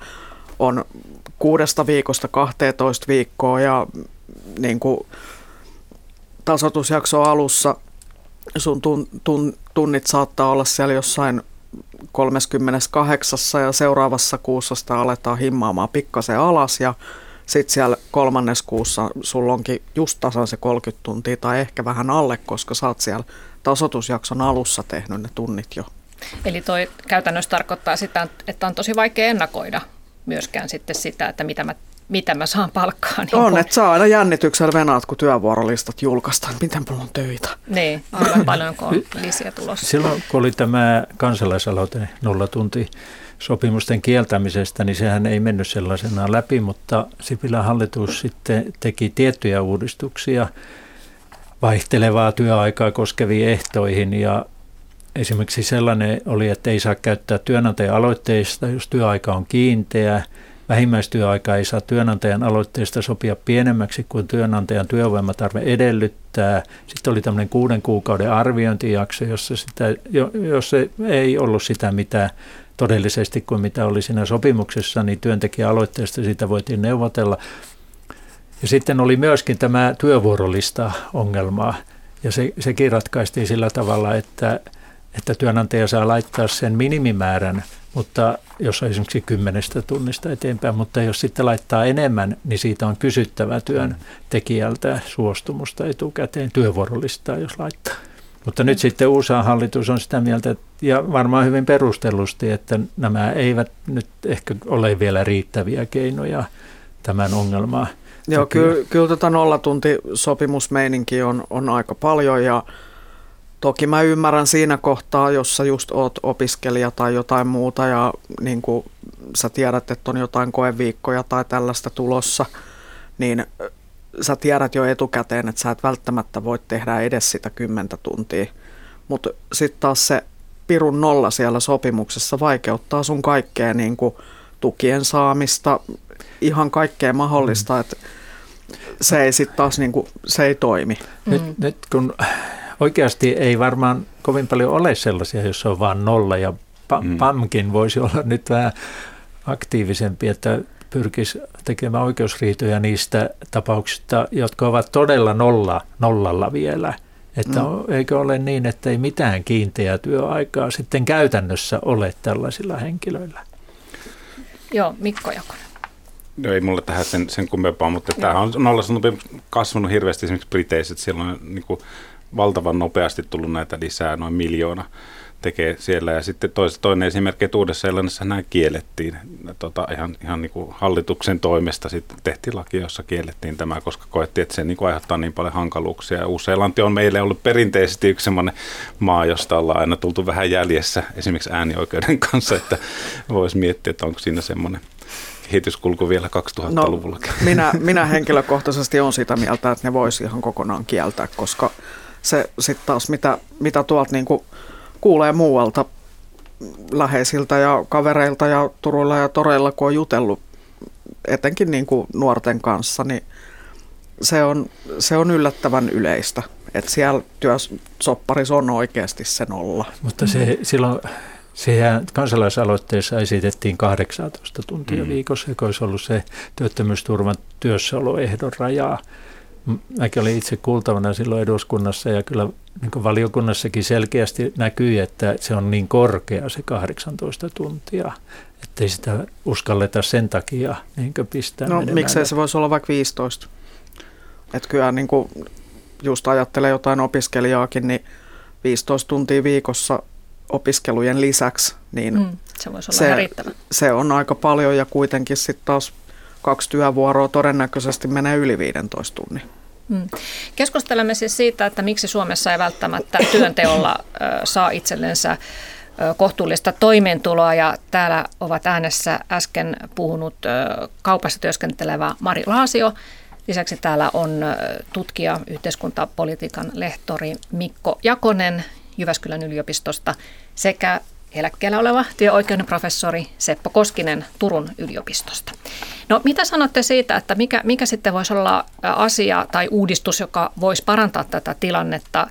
on kuudesta viikosta 12 viikkoa ja niin kuin tasotusjakso alussa sun tun, tun, tunnit saattaa olla siellä jossain 38 ja seuraavassa kuussa sitä aletaan himmaamaan pikkasen alas ja sitten siellä kolmannes kuussa sulla onkin just tasan se 30 tuntia tai ehkä vähän alle, koska sä oot siellä tasotusjakson alussa tehnyt ne tunnit jo. Eli toi käytännössä tarkoittaa sitä, että on tosi vaikea ennakoida myöskään sitten sitä, että mitä mä mitä mä saan palkkaa. Niin on, kun... että saa aina jännityksellä venaat, kun työvuorolistat julkaistaan, miten mulla on töitä. Niin, aivan paljonko on lisiä tulossa. Silloin kun oli tämä kansalaisaloite nolla tunti sopimusten kieltämisestä, niin sehän ei mennyt sellaisenaan läpi, mutta Sipilän hallitus sitten teki tiettyjä uudistuksia vaihtelevaa työaikaa koskeviin ehtoihin ja esimerkiksi sellainen oli, että ei saa käyttää työnantajan aloitteista, jos työaika on kiinteä. Vähimmäistyöaika ei saa työnantajan aloitteesta sopia pienemmäksi kuin työnantajan työvoimatarve edellyttää. Sitten oli tämmöinen kuuden kuukauden arviointijakso, jossa, sitä, jos se ei ollut sitä, mitä todellisesti kuin mitä oli siinä sopimuksessa, niin työntekijäaloitteesta siitä voitiin neuvotella. Ja sitten oli myöskin tämä työvuorolista ongelmaa, ja se, sekin ratkaistiin sillä tavalla, että, että työnantaja saa laittaa sen minimimäärän, mutta jos on esimerkiksi kymmenestä tunnista eteenpäin, mutta jos sitten laittaa enemmän, niin siitä on kysyttävä työntekijältä suostumusta etukäteen työvuorolistaa, jos laittaa. Mutta nyt sitten USA hallitus on sitä mieltä, ja varmaan hyvin perustellusti, että nämä eivät nyt ehkä ole vielä riittäviä keinoja tämän ongelmaan. Joo, kyllä, kyllä tota nollatuntisopimusmeininki on, on aika paljon ja toki mä ymmärrän siinä kohtaa, jossa just oot opiskelija tai jotain muuta ja niin kuin sä tiedät, että on jotain koeviikkoja tai tällaista tulossa, niin sä tiedät jo etukäteen, että sä et välttämättä voi tehdä edes sitä kymmentä tuntia. Mutta sitten taas se pirun nolla siellä sopimuksessa vaikeuttaa sun kaikkea niin kuin tukien saamista, ihan kaikkea mahdollista, mm. että se ei sitten taas niin kuin, se ei toimi. Nyt, mm. nyt kun oikeasti ei varmaan kovin paljon ole sellaisia, jos on vain nolla ja mm. PAMkin voisi olla nyt vähän aktiivisempi, että pyrkisi tekemään oikeusriitoja niistä tapauksista, jotka ovat todella nolla, nollalla vielä. Että mm. eikö ole niin, että ei mitään kiinteää työaikaa sitten käytännössä ole tällaisilla henkilöillä? Joo, Mikko Jakonen. No ei mulle tähän sen, sen kummempaa, mutta Joo. tämä on nollasopimus kasvanut hirveästi esimerkiksi Briteissä, että siellä on niin kuin valtavan nopeasti tullut näitä lisää, noin miljoona tekee siellä. Ja sitten tois, toinen esimerkki, että uudessa Seelannissa nämä kiellettiin tota, ihan, ihan niin kuin hallituksen toimesta. Sitten tehtiin laki, jossa kiellettiin tämä, koska koettiin, että se niin kuin aiheuttaa niin paljon hankaluuksia. Ja Uusi-Seelanti on meille ollut perinteisesti yksi sellainen maa, josta ollaan aina tultu vähän jäljessä esimerkiksi äänioikeuden kanssa, että voisi miettiä, että onko siinä semmoinen kehityskulku vielä 2000-luvulla? No, minä, minä henkilökohtaisesti olen sitä mieltä, että ne voisi ihan kokonaan kieltää, koska se sitten taas mitä, mitä tuolta niin kuin kuulee muualta läheisiltä ja kavereilta ja Turuilla ja Toreilla, kun on jutellut etenkin niin kuin nuorten kanssa, niin se on, se on yllättävän yleistä. Että siellä työsopparissa on oikeasti se nolla. Mutta se, silloin Sehän kansalaisaloitteessa esitettiin 18 tuntia mm. viikossa, joka olisi ollut se työttömyysturvan työssäoloehdon rajaa. Mäkin olin itse kuultavana silloin eduskunnassa ja kyllä niin valiokunnassakin selkeästi näkyy, että se on niin korkea se 18 tuntia, ettei sitä uskalleta sen takia niin pistää No menemään. miksei se voisi olla vaikka 15? Että kyllä niin kuin just ajattelee jotain opiskelijaakin, niin 15 tuntia viikossa opiskelujen lisäksi, niin mm, se, voisi olla se, se on aika paljon ja kuitenkin sitten taas kaksi työvuoroa todennäköisesti menee yli 15 tunnin. Mm. Keskustelemme siis siitä, että miksi Suomessa ei välttämättä työnteolla saa itsellensä kohtuullista toimeentuloa ja täällä ovat äänessä äsken puhunut kaupassa työskentelevä Mari Laasio. Lisäksi täällä on tutkija, yhteiskuntapolitiikan lehtori Mikko Jakonen Jyväskylän yliopistosta sekä eläkkeellä oleva työoikeuden professori Seppo Koskinen Turun yliopistosta. No mitä sanotte siitä, että mikä, mikä sitten voisi olla asia tai uudistus, joka voisi parantaa tätä tilannetta?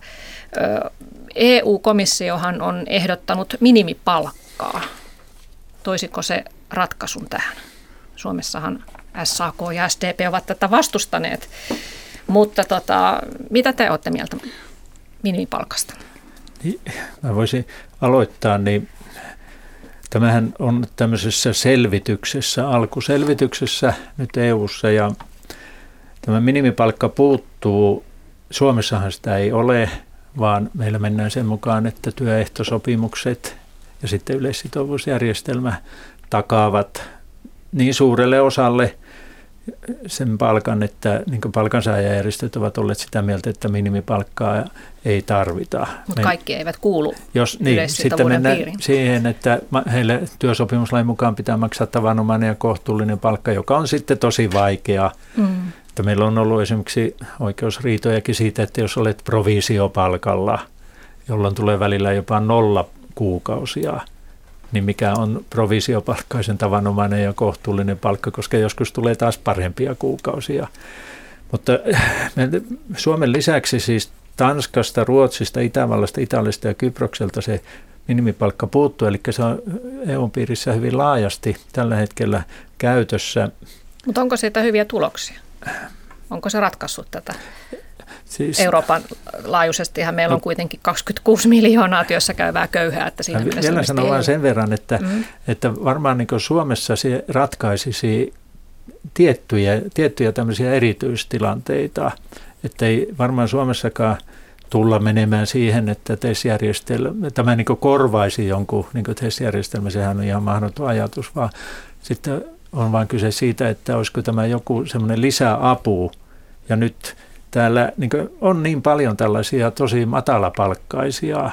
EU-komissiohan on ehdottanut minimipalkkaa. Toisiko se ratkaisun tähän? Suomessahan SAK ja SDP ovat tätä vastustaneet. Mutta tota, mitä te olette mieltä minimipalkasta? Mä voisin aloittaa, niin tämähän on tämmöisessä selvityksessä, alkuselvityksessä nyt EU:ssa ja tämä minimipalkka puuttuu. Suomessahan sitä ei ole, vaan meillä mennään sen mukaan, että työehtosopimukset ja sitten yleissitovuusjärjestelmä takaavat niin suurelle osalle sen palkan, että niin palkansaajajärjestöt ovat olleet sitä mieltä, että minimipalkkaa ei tarvita. Mutta kaikki eivät kuulu jos, niin, sitten mennään piiriin. siihen, että heille työsopimuslain mukaan pitää maksaa tavanomainen ja kohtuullinen palkka, joka on sitten tosi vaikea. Mm. Että meillä on ollut esimerkiksi oikeusriitojakin siitä, että jos olet provisiopalkalla, jolloin tulee välillä jopa nolla kuukausia – niin mikä on provisiopalkkaisen tavanomainen ja kohtuullinen palkka, koska joskus tulee taas parempia kuukausia. Mutta Suomen lisäksi siis Tanskasta, Ruotsista, Itävallasta, Italiasta ja Kyprokselta se minimipalkka puuttuu, eli se on EU-piirissä hyvin laajasti tällä hetkellä käytössä. Mutta onko siitä hyviä tuloksia? Onko se ratkaissut tätä? Siis, Euroopan laajuisestihan meillä on no, kuitenkin 26 miljoonaa työssä käyvää köyhää. Että siinä vielä sanon vain sen verran, että, mm. että varmaan niin Suomessa se ratkaisisi tiettyjä, tiettyjä tämmöisiä erityistilanteita, että ei varmaan Suomessakaan tulla menemään siihen, että TES-järjestelmä, tämä niin korvaisi jonkun niin TES-järjestelmä, sehän on ihan mahdoton ajatus, vaan sitten on vain kyse siitä, että olisiko tämä joku semmoinen lisäapu, ja nyt täällä niin on niin paljon tällaisia tosi matalapalkkaisia,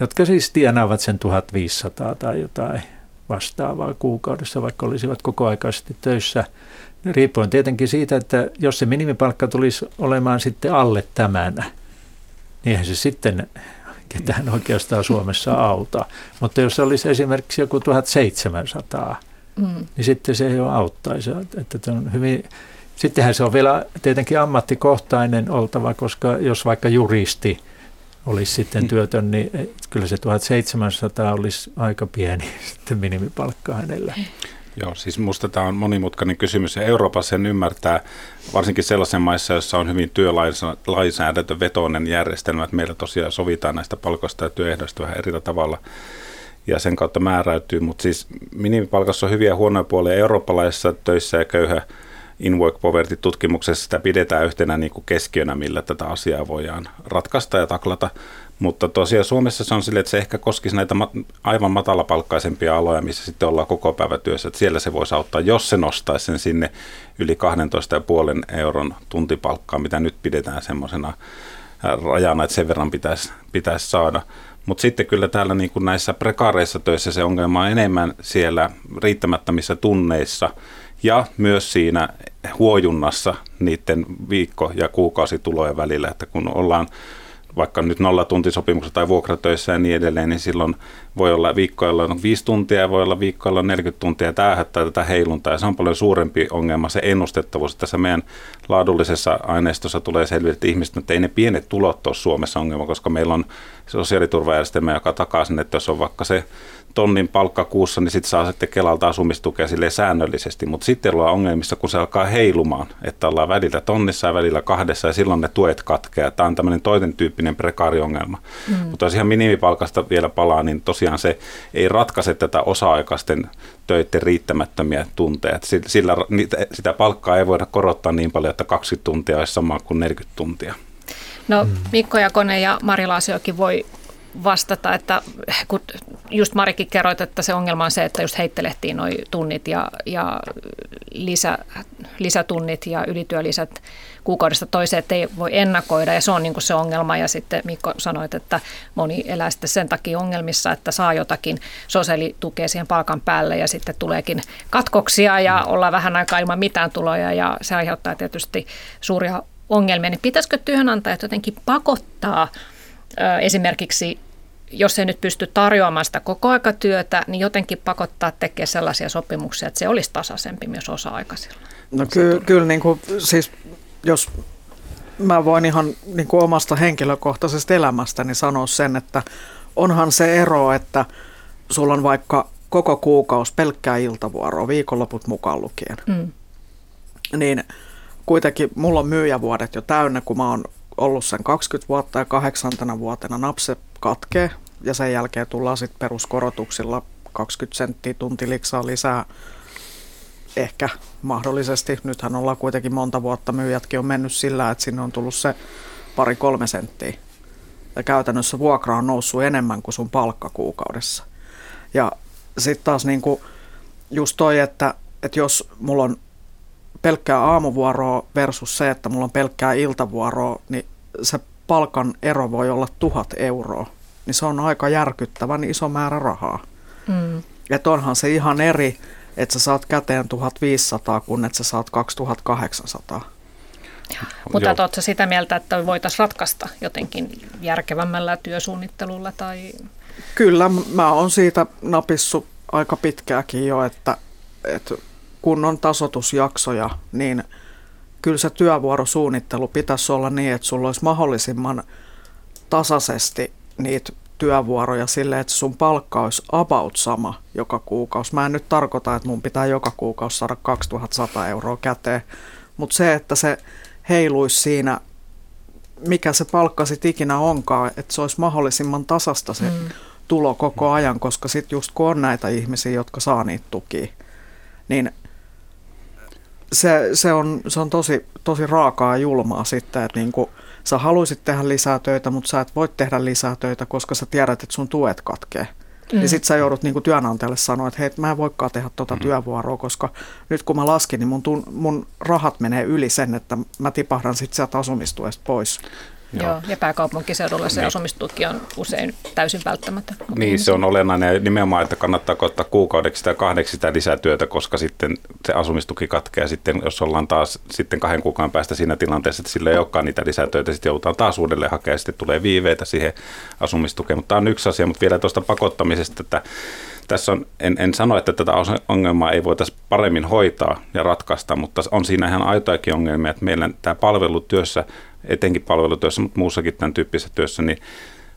jotka siis tienaavat sen 1500 tai jotain vastaavaa kuukaudessa, vaikka olisivat kokoaikaisesti töissä. Riippuen tietenkin siitä, että jos se minimipalkka tulisi olemaan sitten alle tämän, niin eihän se sitten ketään oikeastaan Suomessa auta. Mutta jos se olisi esimerkiksi joku 1700, mm. niin sitten se jo auttaisi. Että on hyvin Sittenhän se on vielä tietenkin ammattikohtainen oltava, koska jos vaikka juristi olisi sitten mm. työtön, niin kyllä se 1700 olisi aika pieni sitten minimipalkka hänellä. Joo, siis minusta tämä on monimutkainen kysymys ja Euroopassa sen ymmärtää, varsinkin sellaisen maissa, jossa on hyvin työlainsäädäntövetoinen järjestelmä, että meillä tosiaan sovitaan näistä palkoista ja työehdoista vähän eri tavalla ja sen kautta määräytyy, mutta siis minimipalkassa on hyviä ja huonoja puolia eurooppalaisissa töissä ja köyhä In Work Poverty-tutkimuksessa sitä pidetään yhtenä niin kuin keskiönä, millä tätä asiaa voidaan ratkaista ja taklata. Mutta tosiaan Suomessa se on sille, että se ehkä koskisi näitä aivan matalapalkkaisempia aloja, missä sitten ollaan koko päivä työssä. Että siellä se voisi auttaa, jos se nostaisi sen sinne yli 12,5 euron tuntipalkkaa, mitä nyt pidetään semmoisena rajana, että sen verran pitäisi, pitäisi saada. Mutta sitten kyllä täällä niin kuin näissä prekaareissa töissä se ongelma on enemmän siellä riittämättömissä tunneissa – ja myös siinä huojunnassa niiden viikko- ja kuukausitulojen välillä, että kun ollaan vaikka nyt nollatuntisopimukset tai vuokratöissä ja niin edelleen, niin silloin voi olla viikkoilla on 5 tuntia ja voi olla viikkoilla 40 tuntia. Tämä aiheuttaa tätä heiluntaa ja se on paljon suurempi ongelma, se ennustettavuus. Tässä meidän laadullisessa aineistossa tulee selville, että ihmiset, että ei ne pienet tulot ole Suomessa ongelma, koska meillä on sosiaaliturvajärjestelmä, joka takaa sen, että jos on vaikka se tonnin palkka kuussa, niin sitten saa sitten Kelalta asumistukea sille säännöllisesti. Mutta sitten ollaan ongelmissa, kun se alkaa heilumaan, että ollaan välillä tonnissa ja välillä kahdessa ja silloin ne tuet katkeaa. Tämä on tämmöinen toinen tyyppinen prekaariongelma. Mm. Mutta jos ihan minimipalkasta vielä palaa, niin tosiaan se ei ratkaise tätä osa-aikaisten töiden riittämättömiä tunteja. Sillä sitä palkkaa ei voida korottaa niin paljon, että 20 tuntia olisi sama kuin 40 tuntia. No Mikko Jakone ja Mari Laasiokin voi vastata, että kun just Marikin kerroit, että se ongelma on se, että just heittelehtiin noin tunnit ja, ja lisä, lisätunnit ja ylityölisät kuukaudesta toiseen, että ei voi ennakoida. Ja se on niin kuin se ongelma. Ja sitten Mikko sanoit, että moni elää sitten sen takia ongelmissa, että saa jotakin sosiaalitukea siihen palkan päälle ja sitten tuleekin katkoksia ja ollaan vähän aikaa ilman mitään tuloja. Ja se aiheuttaa tietysti suuria ongelmia, niin pitäisikö työnantajat jotenkin pakottaa esimerkiksi jos ei nyt pysty tarjoamaan sitä kokoaikatyötä, niin jotenkin pakottaa tekemään sellaisia sopimuksia, että se olisi tasaisempi myös osa-aikaisilla. No ky- kyllä niin kuin, siis jos mä voin ihan niin kuin omasta henkilökohtaisesta elämästäni sanoa sen, että onhan se ero, että sulla on vaikka koko kuukaus pelkkää iltavuoroa, viikonloput mukaan lukien. Mm. Niin kuitenkin mulla on myyjävuodet jo täynnä, kun mä oon ollut sen 20 vuotta ja kahdeksantena vuotena napse katkee ja sen jälkeen tullaan sitten peruskorotuksilla 20 senttiä tuntiliksaa lisää ehkä mahdollisesti. Nythän ollaan kuitenkin monta vuotta myyjätkin on mennyt sillä, että sinne on tullut se pari kolme senttiä. Ja käytännössä vuokra on noussut enemmän kuin sun palkka kuukaudessa. Ja sitten taas niinku just toi, että, että jos mulla on pelkkää aamuvuoroa versus se, että mulla on pelkkää iltavuoroa, niin se palkan ero voi olla tuhat euroa. Niin se on aika järkyttävän iso määrä rahaa. Mm. Että onhan se ihan eri, että sä saat käteen 1500, kun että sä saat 2800. Mutta oletko sitä mieltä, että voitaisiin ratkaista jotenkin järkevämmällä työsuunnittelulla? Tai... Kyllä, mä oon siitä napissut aika pitkääkin jo, että, että kun on tasotusjaksoja, niin kyllä se työvuorosuunnittelu pitäisi olla niin, että sulla olisi mahdollisimman tasaisesti niitä työvuoroja sille, että sun palkka olisi about sama joka kuukausi. Mä en nyt tarkoita, että mun pitää joka kuukausi saada 2100 euroa käteen, mutta se, että se heiluisi siinä, mikä se palkka sitten ikinä onkaan, että se olisi mahdollisimman tasasta se mm. tulo koko ajan, koska sitten just kun on näitä ihmisiä, jotka saa niitä tukia, niin se, se, on, se on tosi, tosi raakaa ja julmaa sitten, että niin kuin sä haluaisit tehdä lisää töitä, mutta sä et voi tehdä lisää töitä, koska sä tiedät, että sun tuet katkee. Mm. Niin sit sä joudut niin kuin työnantajalle sanoa, että hei, mä en voikaan tehdä tuota mm. työvuoroa, koska nyt kun mä laskin, niin mun, tun, mun rahat menee yli sen, että mä tipahdan sitten sieltä asumistuesta pois. Joo. Joo, ja pääkaupunkiseudulla se niin. asumistuki on usein täysin välttämättä. Niin, se on olennainen ja nimenomaan, että kannattaa ottaa kuukaudeksi tai kahdeksi sitä lisätyötä, koska sitten se asumistuki katkeaa sitten, jos ollaan taas sitten kahden kuukauden päästä siinä tilanteessa, että sillä ei olekaan niitä lisätöitä, sitten joudutaan taas uudelleen hakemaan ja sitten tulee viiveitä siihen asumistukeen. Mutta tämä on yksi asia, mutta vielä tuosta pakottamisesta, että tässä on, en, en sano, että tätä ongelmaa ei voitaisiin paremmin hoitaa ja ratkaista, mutta on siinä ihan aitoakin ongelmia, että meillä tämä palvelutyössä etenkin palvelutyössä, mutta muussakin tämän tyyppisessä työssä, niin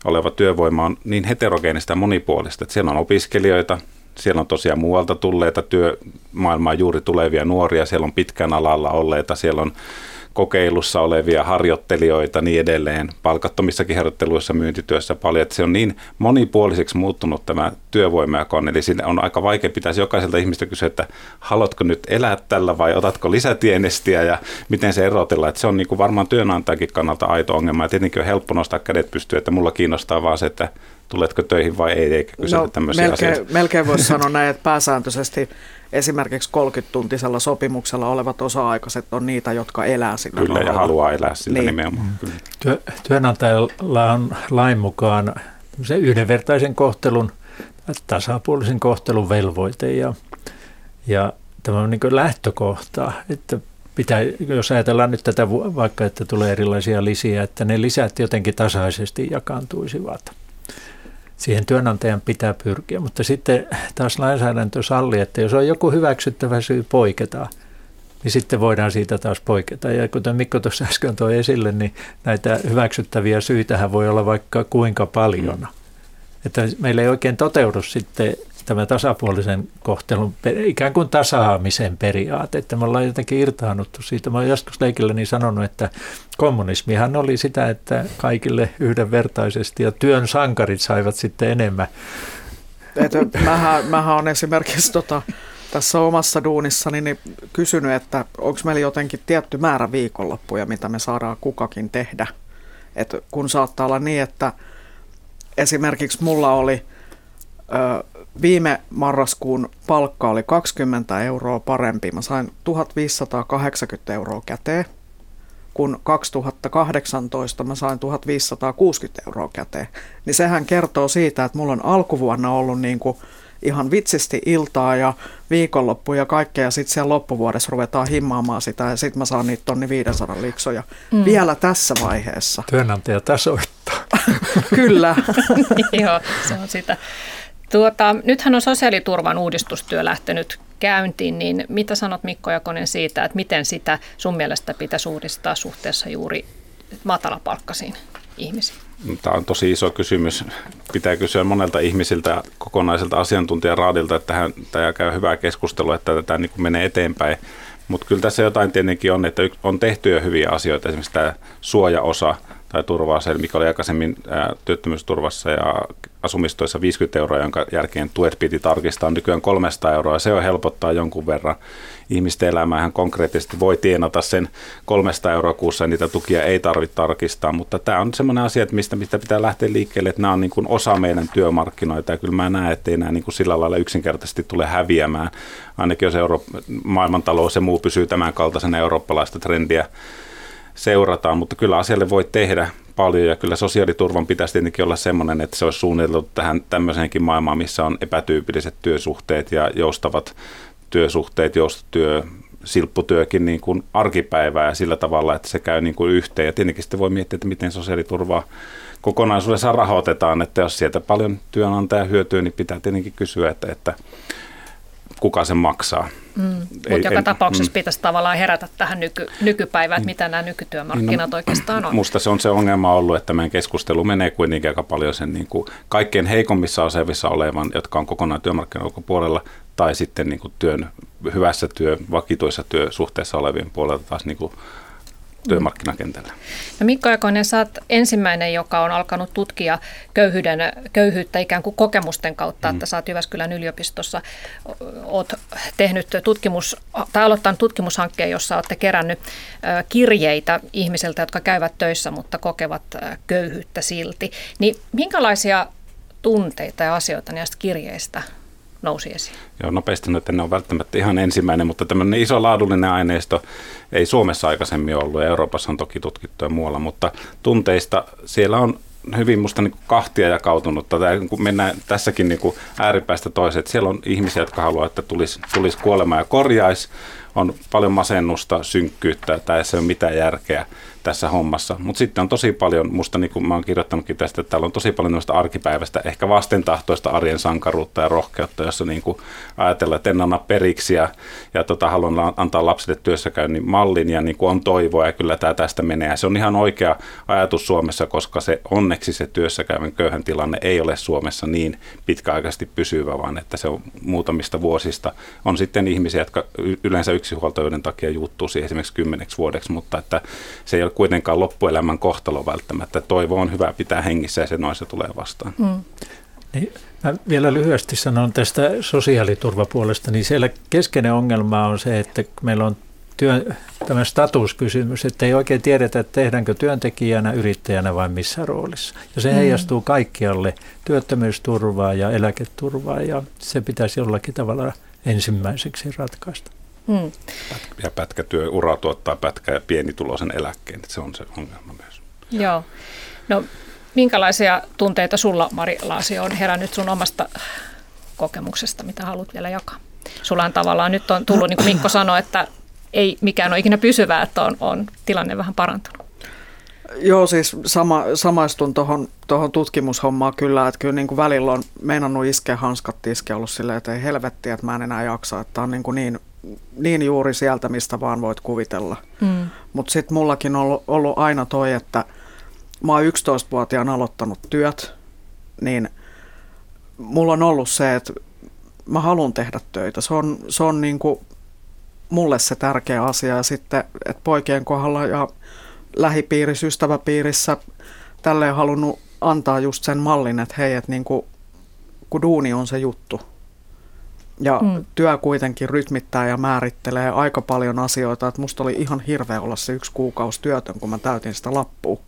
oleva työvoima on niin heterogeenista ja monipuolista, että siellä on opiskelijoita, siellä on tosiaan muualta tulleita työmaailmaan juuri tulevia nuoria, siellä on pitkän alalla olleita, siellä on kokeilussa olevia harjoittelijoita niin edelleen, palkattomissakin harjoitteluissa myyntityössä paljon, että se on niin monipuoliseksi muuttunut tämä työvoimajakon, eli sinne on aika vaikea pitäisi jokaiselta ihmistä kysyä, että haluatko nyt elää tällä vai otatko lisätienestiä ja miten se erotella, että se on niin kuin varmaan työnantajakin kannalta aito ongelma. Ja tietenkin on helppo nostaa kädet pystyyn, että mulla kiinnostaa vaan se, että tuletko töihin vai ei, eikä kysellä no, tämmöisiä melkein, asioita. Melkein voisi sanoa näin, että pääsääntöisesti esimerkiksi 30-tuntisella sopimuksella olevat osa-aikaiset on niitä, jotka elää sillä Kyllä, rahalla. ja haluaa elää sillä niin. nimenomaan. Mm. Työ, työnantajalla on lain mukaan se yhdenvertaisen kohtelun, tasapuolisen kohtelun velvoite ja, ja tämä on niin lähtökohta, että pitää, jos ajatellaan nyt tätä vaikka, että tulee erilaisia lisiä, että ne lisät jotenkin tasaisesti jakaantuisivat siihen työnantajan pitää pyrkiä. Mutta sitten taas lainsäädäntö sallii, että jos on joku hyväksyttävä syy poiketa, niin sitten voidaan siitä taas poiketa. Ja kuten Mikko tuossa äsken toi esille, niin näitä hyväksyttäviä syitähän voi olla vaikka kuinka paljon. Mm. Että meillä ei oikein toteudu sitten tämä tasapuolisen kohtelun, ikään kuin tasaamisen periaate, että me ollaan jotenkin irtaannuttu siitä. Mä olen joskus leikilläni sanonut, että kommunismihan oli sitä, että kaikille yhdenvertaisesti ja työn sankarit saivat sitten enemmän. Et, mähän, mähän on esimerkiksi tota, tässä omassa duunissani niin kysynyt, että onko meillä jotenkin tietty määrä viikonloppuja, mitä me saadaan kukakin tehdä. Et kun saattaa olla niin, että esimerkiksi mulla oli viime marraskuun palkka oli 20 euroa parempi. Mä sain 1580 euroa käteen, kun 2018 mä sain 1560 euroa käteen. Niin sehän kertoo siitä, että mulla on alkuvuonna ollut niin kuin ihan vitsisti iltaa ja viikonloppuja ja kaikkea, ja sitten siellä loppuvuodessa ruvetaan himmaamaan sitä, ja sitten mä saan niitä tonni 500 liksoja mm. vielä tässä vaiheessa. Työnantaja tasoittaa. Kyllä. Joo, se on sitä. Tuota, nythän on sosiaaliturvan uudistustyö lähtenyt käyntiin, niin mitä sanot Mikko Jakonen siitä, että miten sitä sun mielestä pitäisi uudistaa suhteessa juuri matalapalkkaisiin ihmisiin? Tämä on tosi iso kysymys. Pitää kysyä monelta ihmisiltä, kokonaiselta asiantuntijaraadilta, että tähän, tämä käy hyvää keskustelua, että tätä niin menee eteenpäin. Mutta kyllä tässä jotain tietenkin on, että on tehty jo hyviä asioita, esimerkiksi tämä suojaosa tai turvaa se, mikä oli aikaisemmin työttömyysturvassa ja asumistoissa 50 euroa, jonka jälkeen tuet piti tarkistaa nykyään 300 euroa. Se on helpottaa jonkun verran ihmisten elämää. Hän konkreettisesti voi tienata sen 300 euroa kuussa ja niitä tukia ei tarvitse tarkistaa. Mutta tämä on sellainen asia, että mistä, mistä pitää lähteä liikkeelle, että nämä on niin kuin osa meidän työmarkkinoita. Ja kyllä mä näen, että ei nämä niin kuin sillä lailla yksinkertaisesti tule häviämään. Ainakin jos Euro- maailmantalous ja muu pysyy tämän kaltaisena eurooppalaista trendiä seurataan, mutta kyllä asialle voi tehdä paljon ja kyllä sosiaaliturvan pitäisi tietenkin olla sellainen, että se olisi suunniteltu tähän tämmöiseenkin maailmaan, missä on epätyypilliset työsuhteet ja joustavat työsuhteet, joustotyö, silpputyökin niin kuin arkipäivää sillä tavalla, että se käy niin kuin yhteen. Ja tietenkin sitten voi miettiä, että miten sosiaaliturvaa kokonaisuudessa rahoitetaan, että jos sieltä paljon työnantaja hyötyy, niin pitää tietenkin kysyä, että, että kuka sen maksaa. Mm. Mutta joka en, tapauksessa mm. pitäisi tavallaan herätä tähän nyky, nykypäivään, että mitä nämä nykytyömarkkinat no, oikeastaan on. Musta se on se ongelma ollut, että meidän keskustelu menee kuitenkin aika paljon sen niin kuin kaikkein heikommissa asemissa olevan, jotka on kokonaan työmarkkinoiden ulkopuolella, tai sitten niin kuin työn, hyvässä työ, vakituissa työsuhteessa olevien puolelta taas niin kuin työmarkkinakentällä. No Mikko Jakoinen, sä oot ensimmäinen, joka on alkanut tutkia köyhyyden, köyhyyttä ikään kuin kokemusten kautta, mm. että sä oot Jyväskylän yliopistossa, oot tehnyt tutkimus, tai aloittanut tutkimushankkeen, jossa olette kerännyt kirjeitä ihmisiltä, jotka käyvät töissä, mutta kokevat köyhyyttä silti. Niin minkälaisia tunteita ja asioita näistä kirjeistä nousi esiin? Joo, nopeasti nyt en ole välttämättä ihan ensimmäinen, mutta tämmöinen iso laadullinen aineisto ei Suomessa aikaisemmin ollut ja Euroopassa on toki tutkittu ja muualla, mutta tunteista siellä on hyvin musta niin kahtia jakautunut. Tämä, kun mennään tässäkin niin kuin ääripäästä toiseen, että siellä on ihmisiä, jotka haluaa, että tulisi, tulisi kuolema ja korjaisi. On paljon masennusta, synkkyyttä, tai ei ole mitään järkeä tässä hommassa. Mutta sitten on tosi paljon, musta niin kuin mä oon kirjoittanutkin tästä, että täällä on tosi paljon noista arkipäivästä, ehkä vastentahtoista arjen sankaruutta ja rohkeutta, jossa niin kuin ajatellaan, että en anna periksi ja, ja tota, haluan antaa lapsille työssäkäynnin mallin ja niin kuin on toivoa ja kyllä tämä tästä menee. Ja se on ihan oikea ajatus Suomessa, koska se onneksi se työssäkäyvän köyhän tilanne ei ole Suomessa niin pitkäaikaisesti pysyvä, vaan että se on muutamista vuosista. On sitten ihmisiä, jotka yleensä yksinhuoltajuuden takia juuttuu siihen esimerkiksi kymmeneksi vuodeksi, mutta että se ei ole kuitenkaan loppuelämän kohtalo välttämättä. Toivo on hyvä pitää hengissä ja se noissa tulee vastaan. Mm. Niin, mä vielä lyhyesti sanon tästä sosiaaliturvapuolesta, niin siellä keskeinen ongelma on se, että meillä on työn, tämä statuskysymys, että ei oikein tiedetä, että tehdäänkö työntekijänä, yrittäjänä vai missä roolissa. Ja se mm. heijastuu kaikkialle työttömyysturvaa ja eläketurvaa ja se pitäisi jollakin tavalla ensimmäiseksi ratkaista. Hmm. Ja pätkätyöura tuottaa pätkä- ja pienituloisen eläkkeen, että se on se ongelma myös. Joo. No, minkälaisia tunteita sulla, Mari Laasi, on herännyt sun omasta kokemuksesta, mitä haluat vielä jakaa? Sulla on tavallaan nyt on tullut, niin kuin Mikko sanoi, että ei mikään ole ikinä pysyvää, että on, on tilanne vähän parantunut. Joo, siis sama, samaistun tuohon tohon tutkimushommaan kyllä, että kyllä niin kuin välillä on meinannut iskeä hanskat tiskiä ollut silleen, että ei helvetti, että mä en enää jaksa, että on niin, kuin niin niin juuri sieltä, mistä vaan voit kuvitella. Mm. Mutta sitten mullakin on ollut, ollut aina toi, että mä oon 11-vuotiaan aloittanut työt, niin mulla on ollut se, että mä haluan tehdä töitä. Se on, se on niin kuin mulle se tärkeä asia. Ja sitten, että poikien kohdalla ja lähipiirissä, ystäväpiirissä tälleen halunnut antaa just sen mallin, että hei, että niin kuin, kun duuni on se juttu – ja mm. työ kuitenkin rytmittää ja määrittelee aika paljon asioita. Että musta oli ihan hirveä olla se yksi kuukausi työtön, kun mä täytin sitä lappua.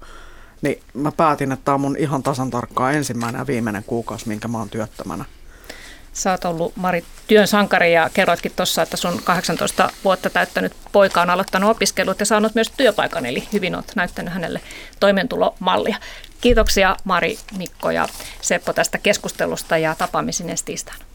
Niin mä päätin, että tämä on mun ihan tasan tarkkaan ensimmäinen ja viimeinen kuukausi, minkä mä oon työttömänä. Sä oot ollut Mari työn sankari ja kerroitkin tuossa, että sun 18 vuotta täyttänyt poika on aloittanut opiskelut ja saanut myös työpaikan, eli hyvin oot näyttänyt hänelle toimeentulomallia. Kiitoksia Mari, Mikko ja Seppo tästä keskustelusta ja tapaamisen tiistaina.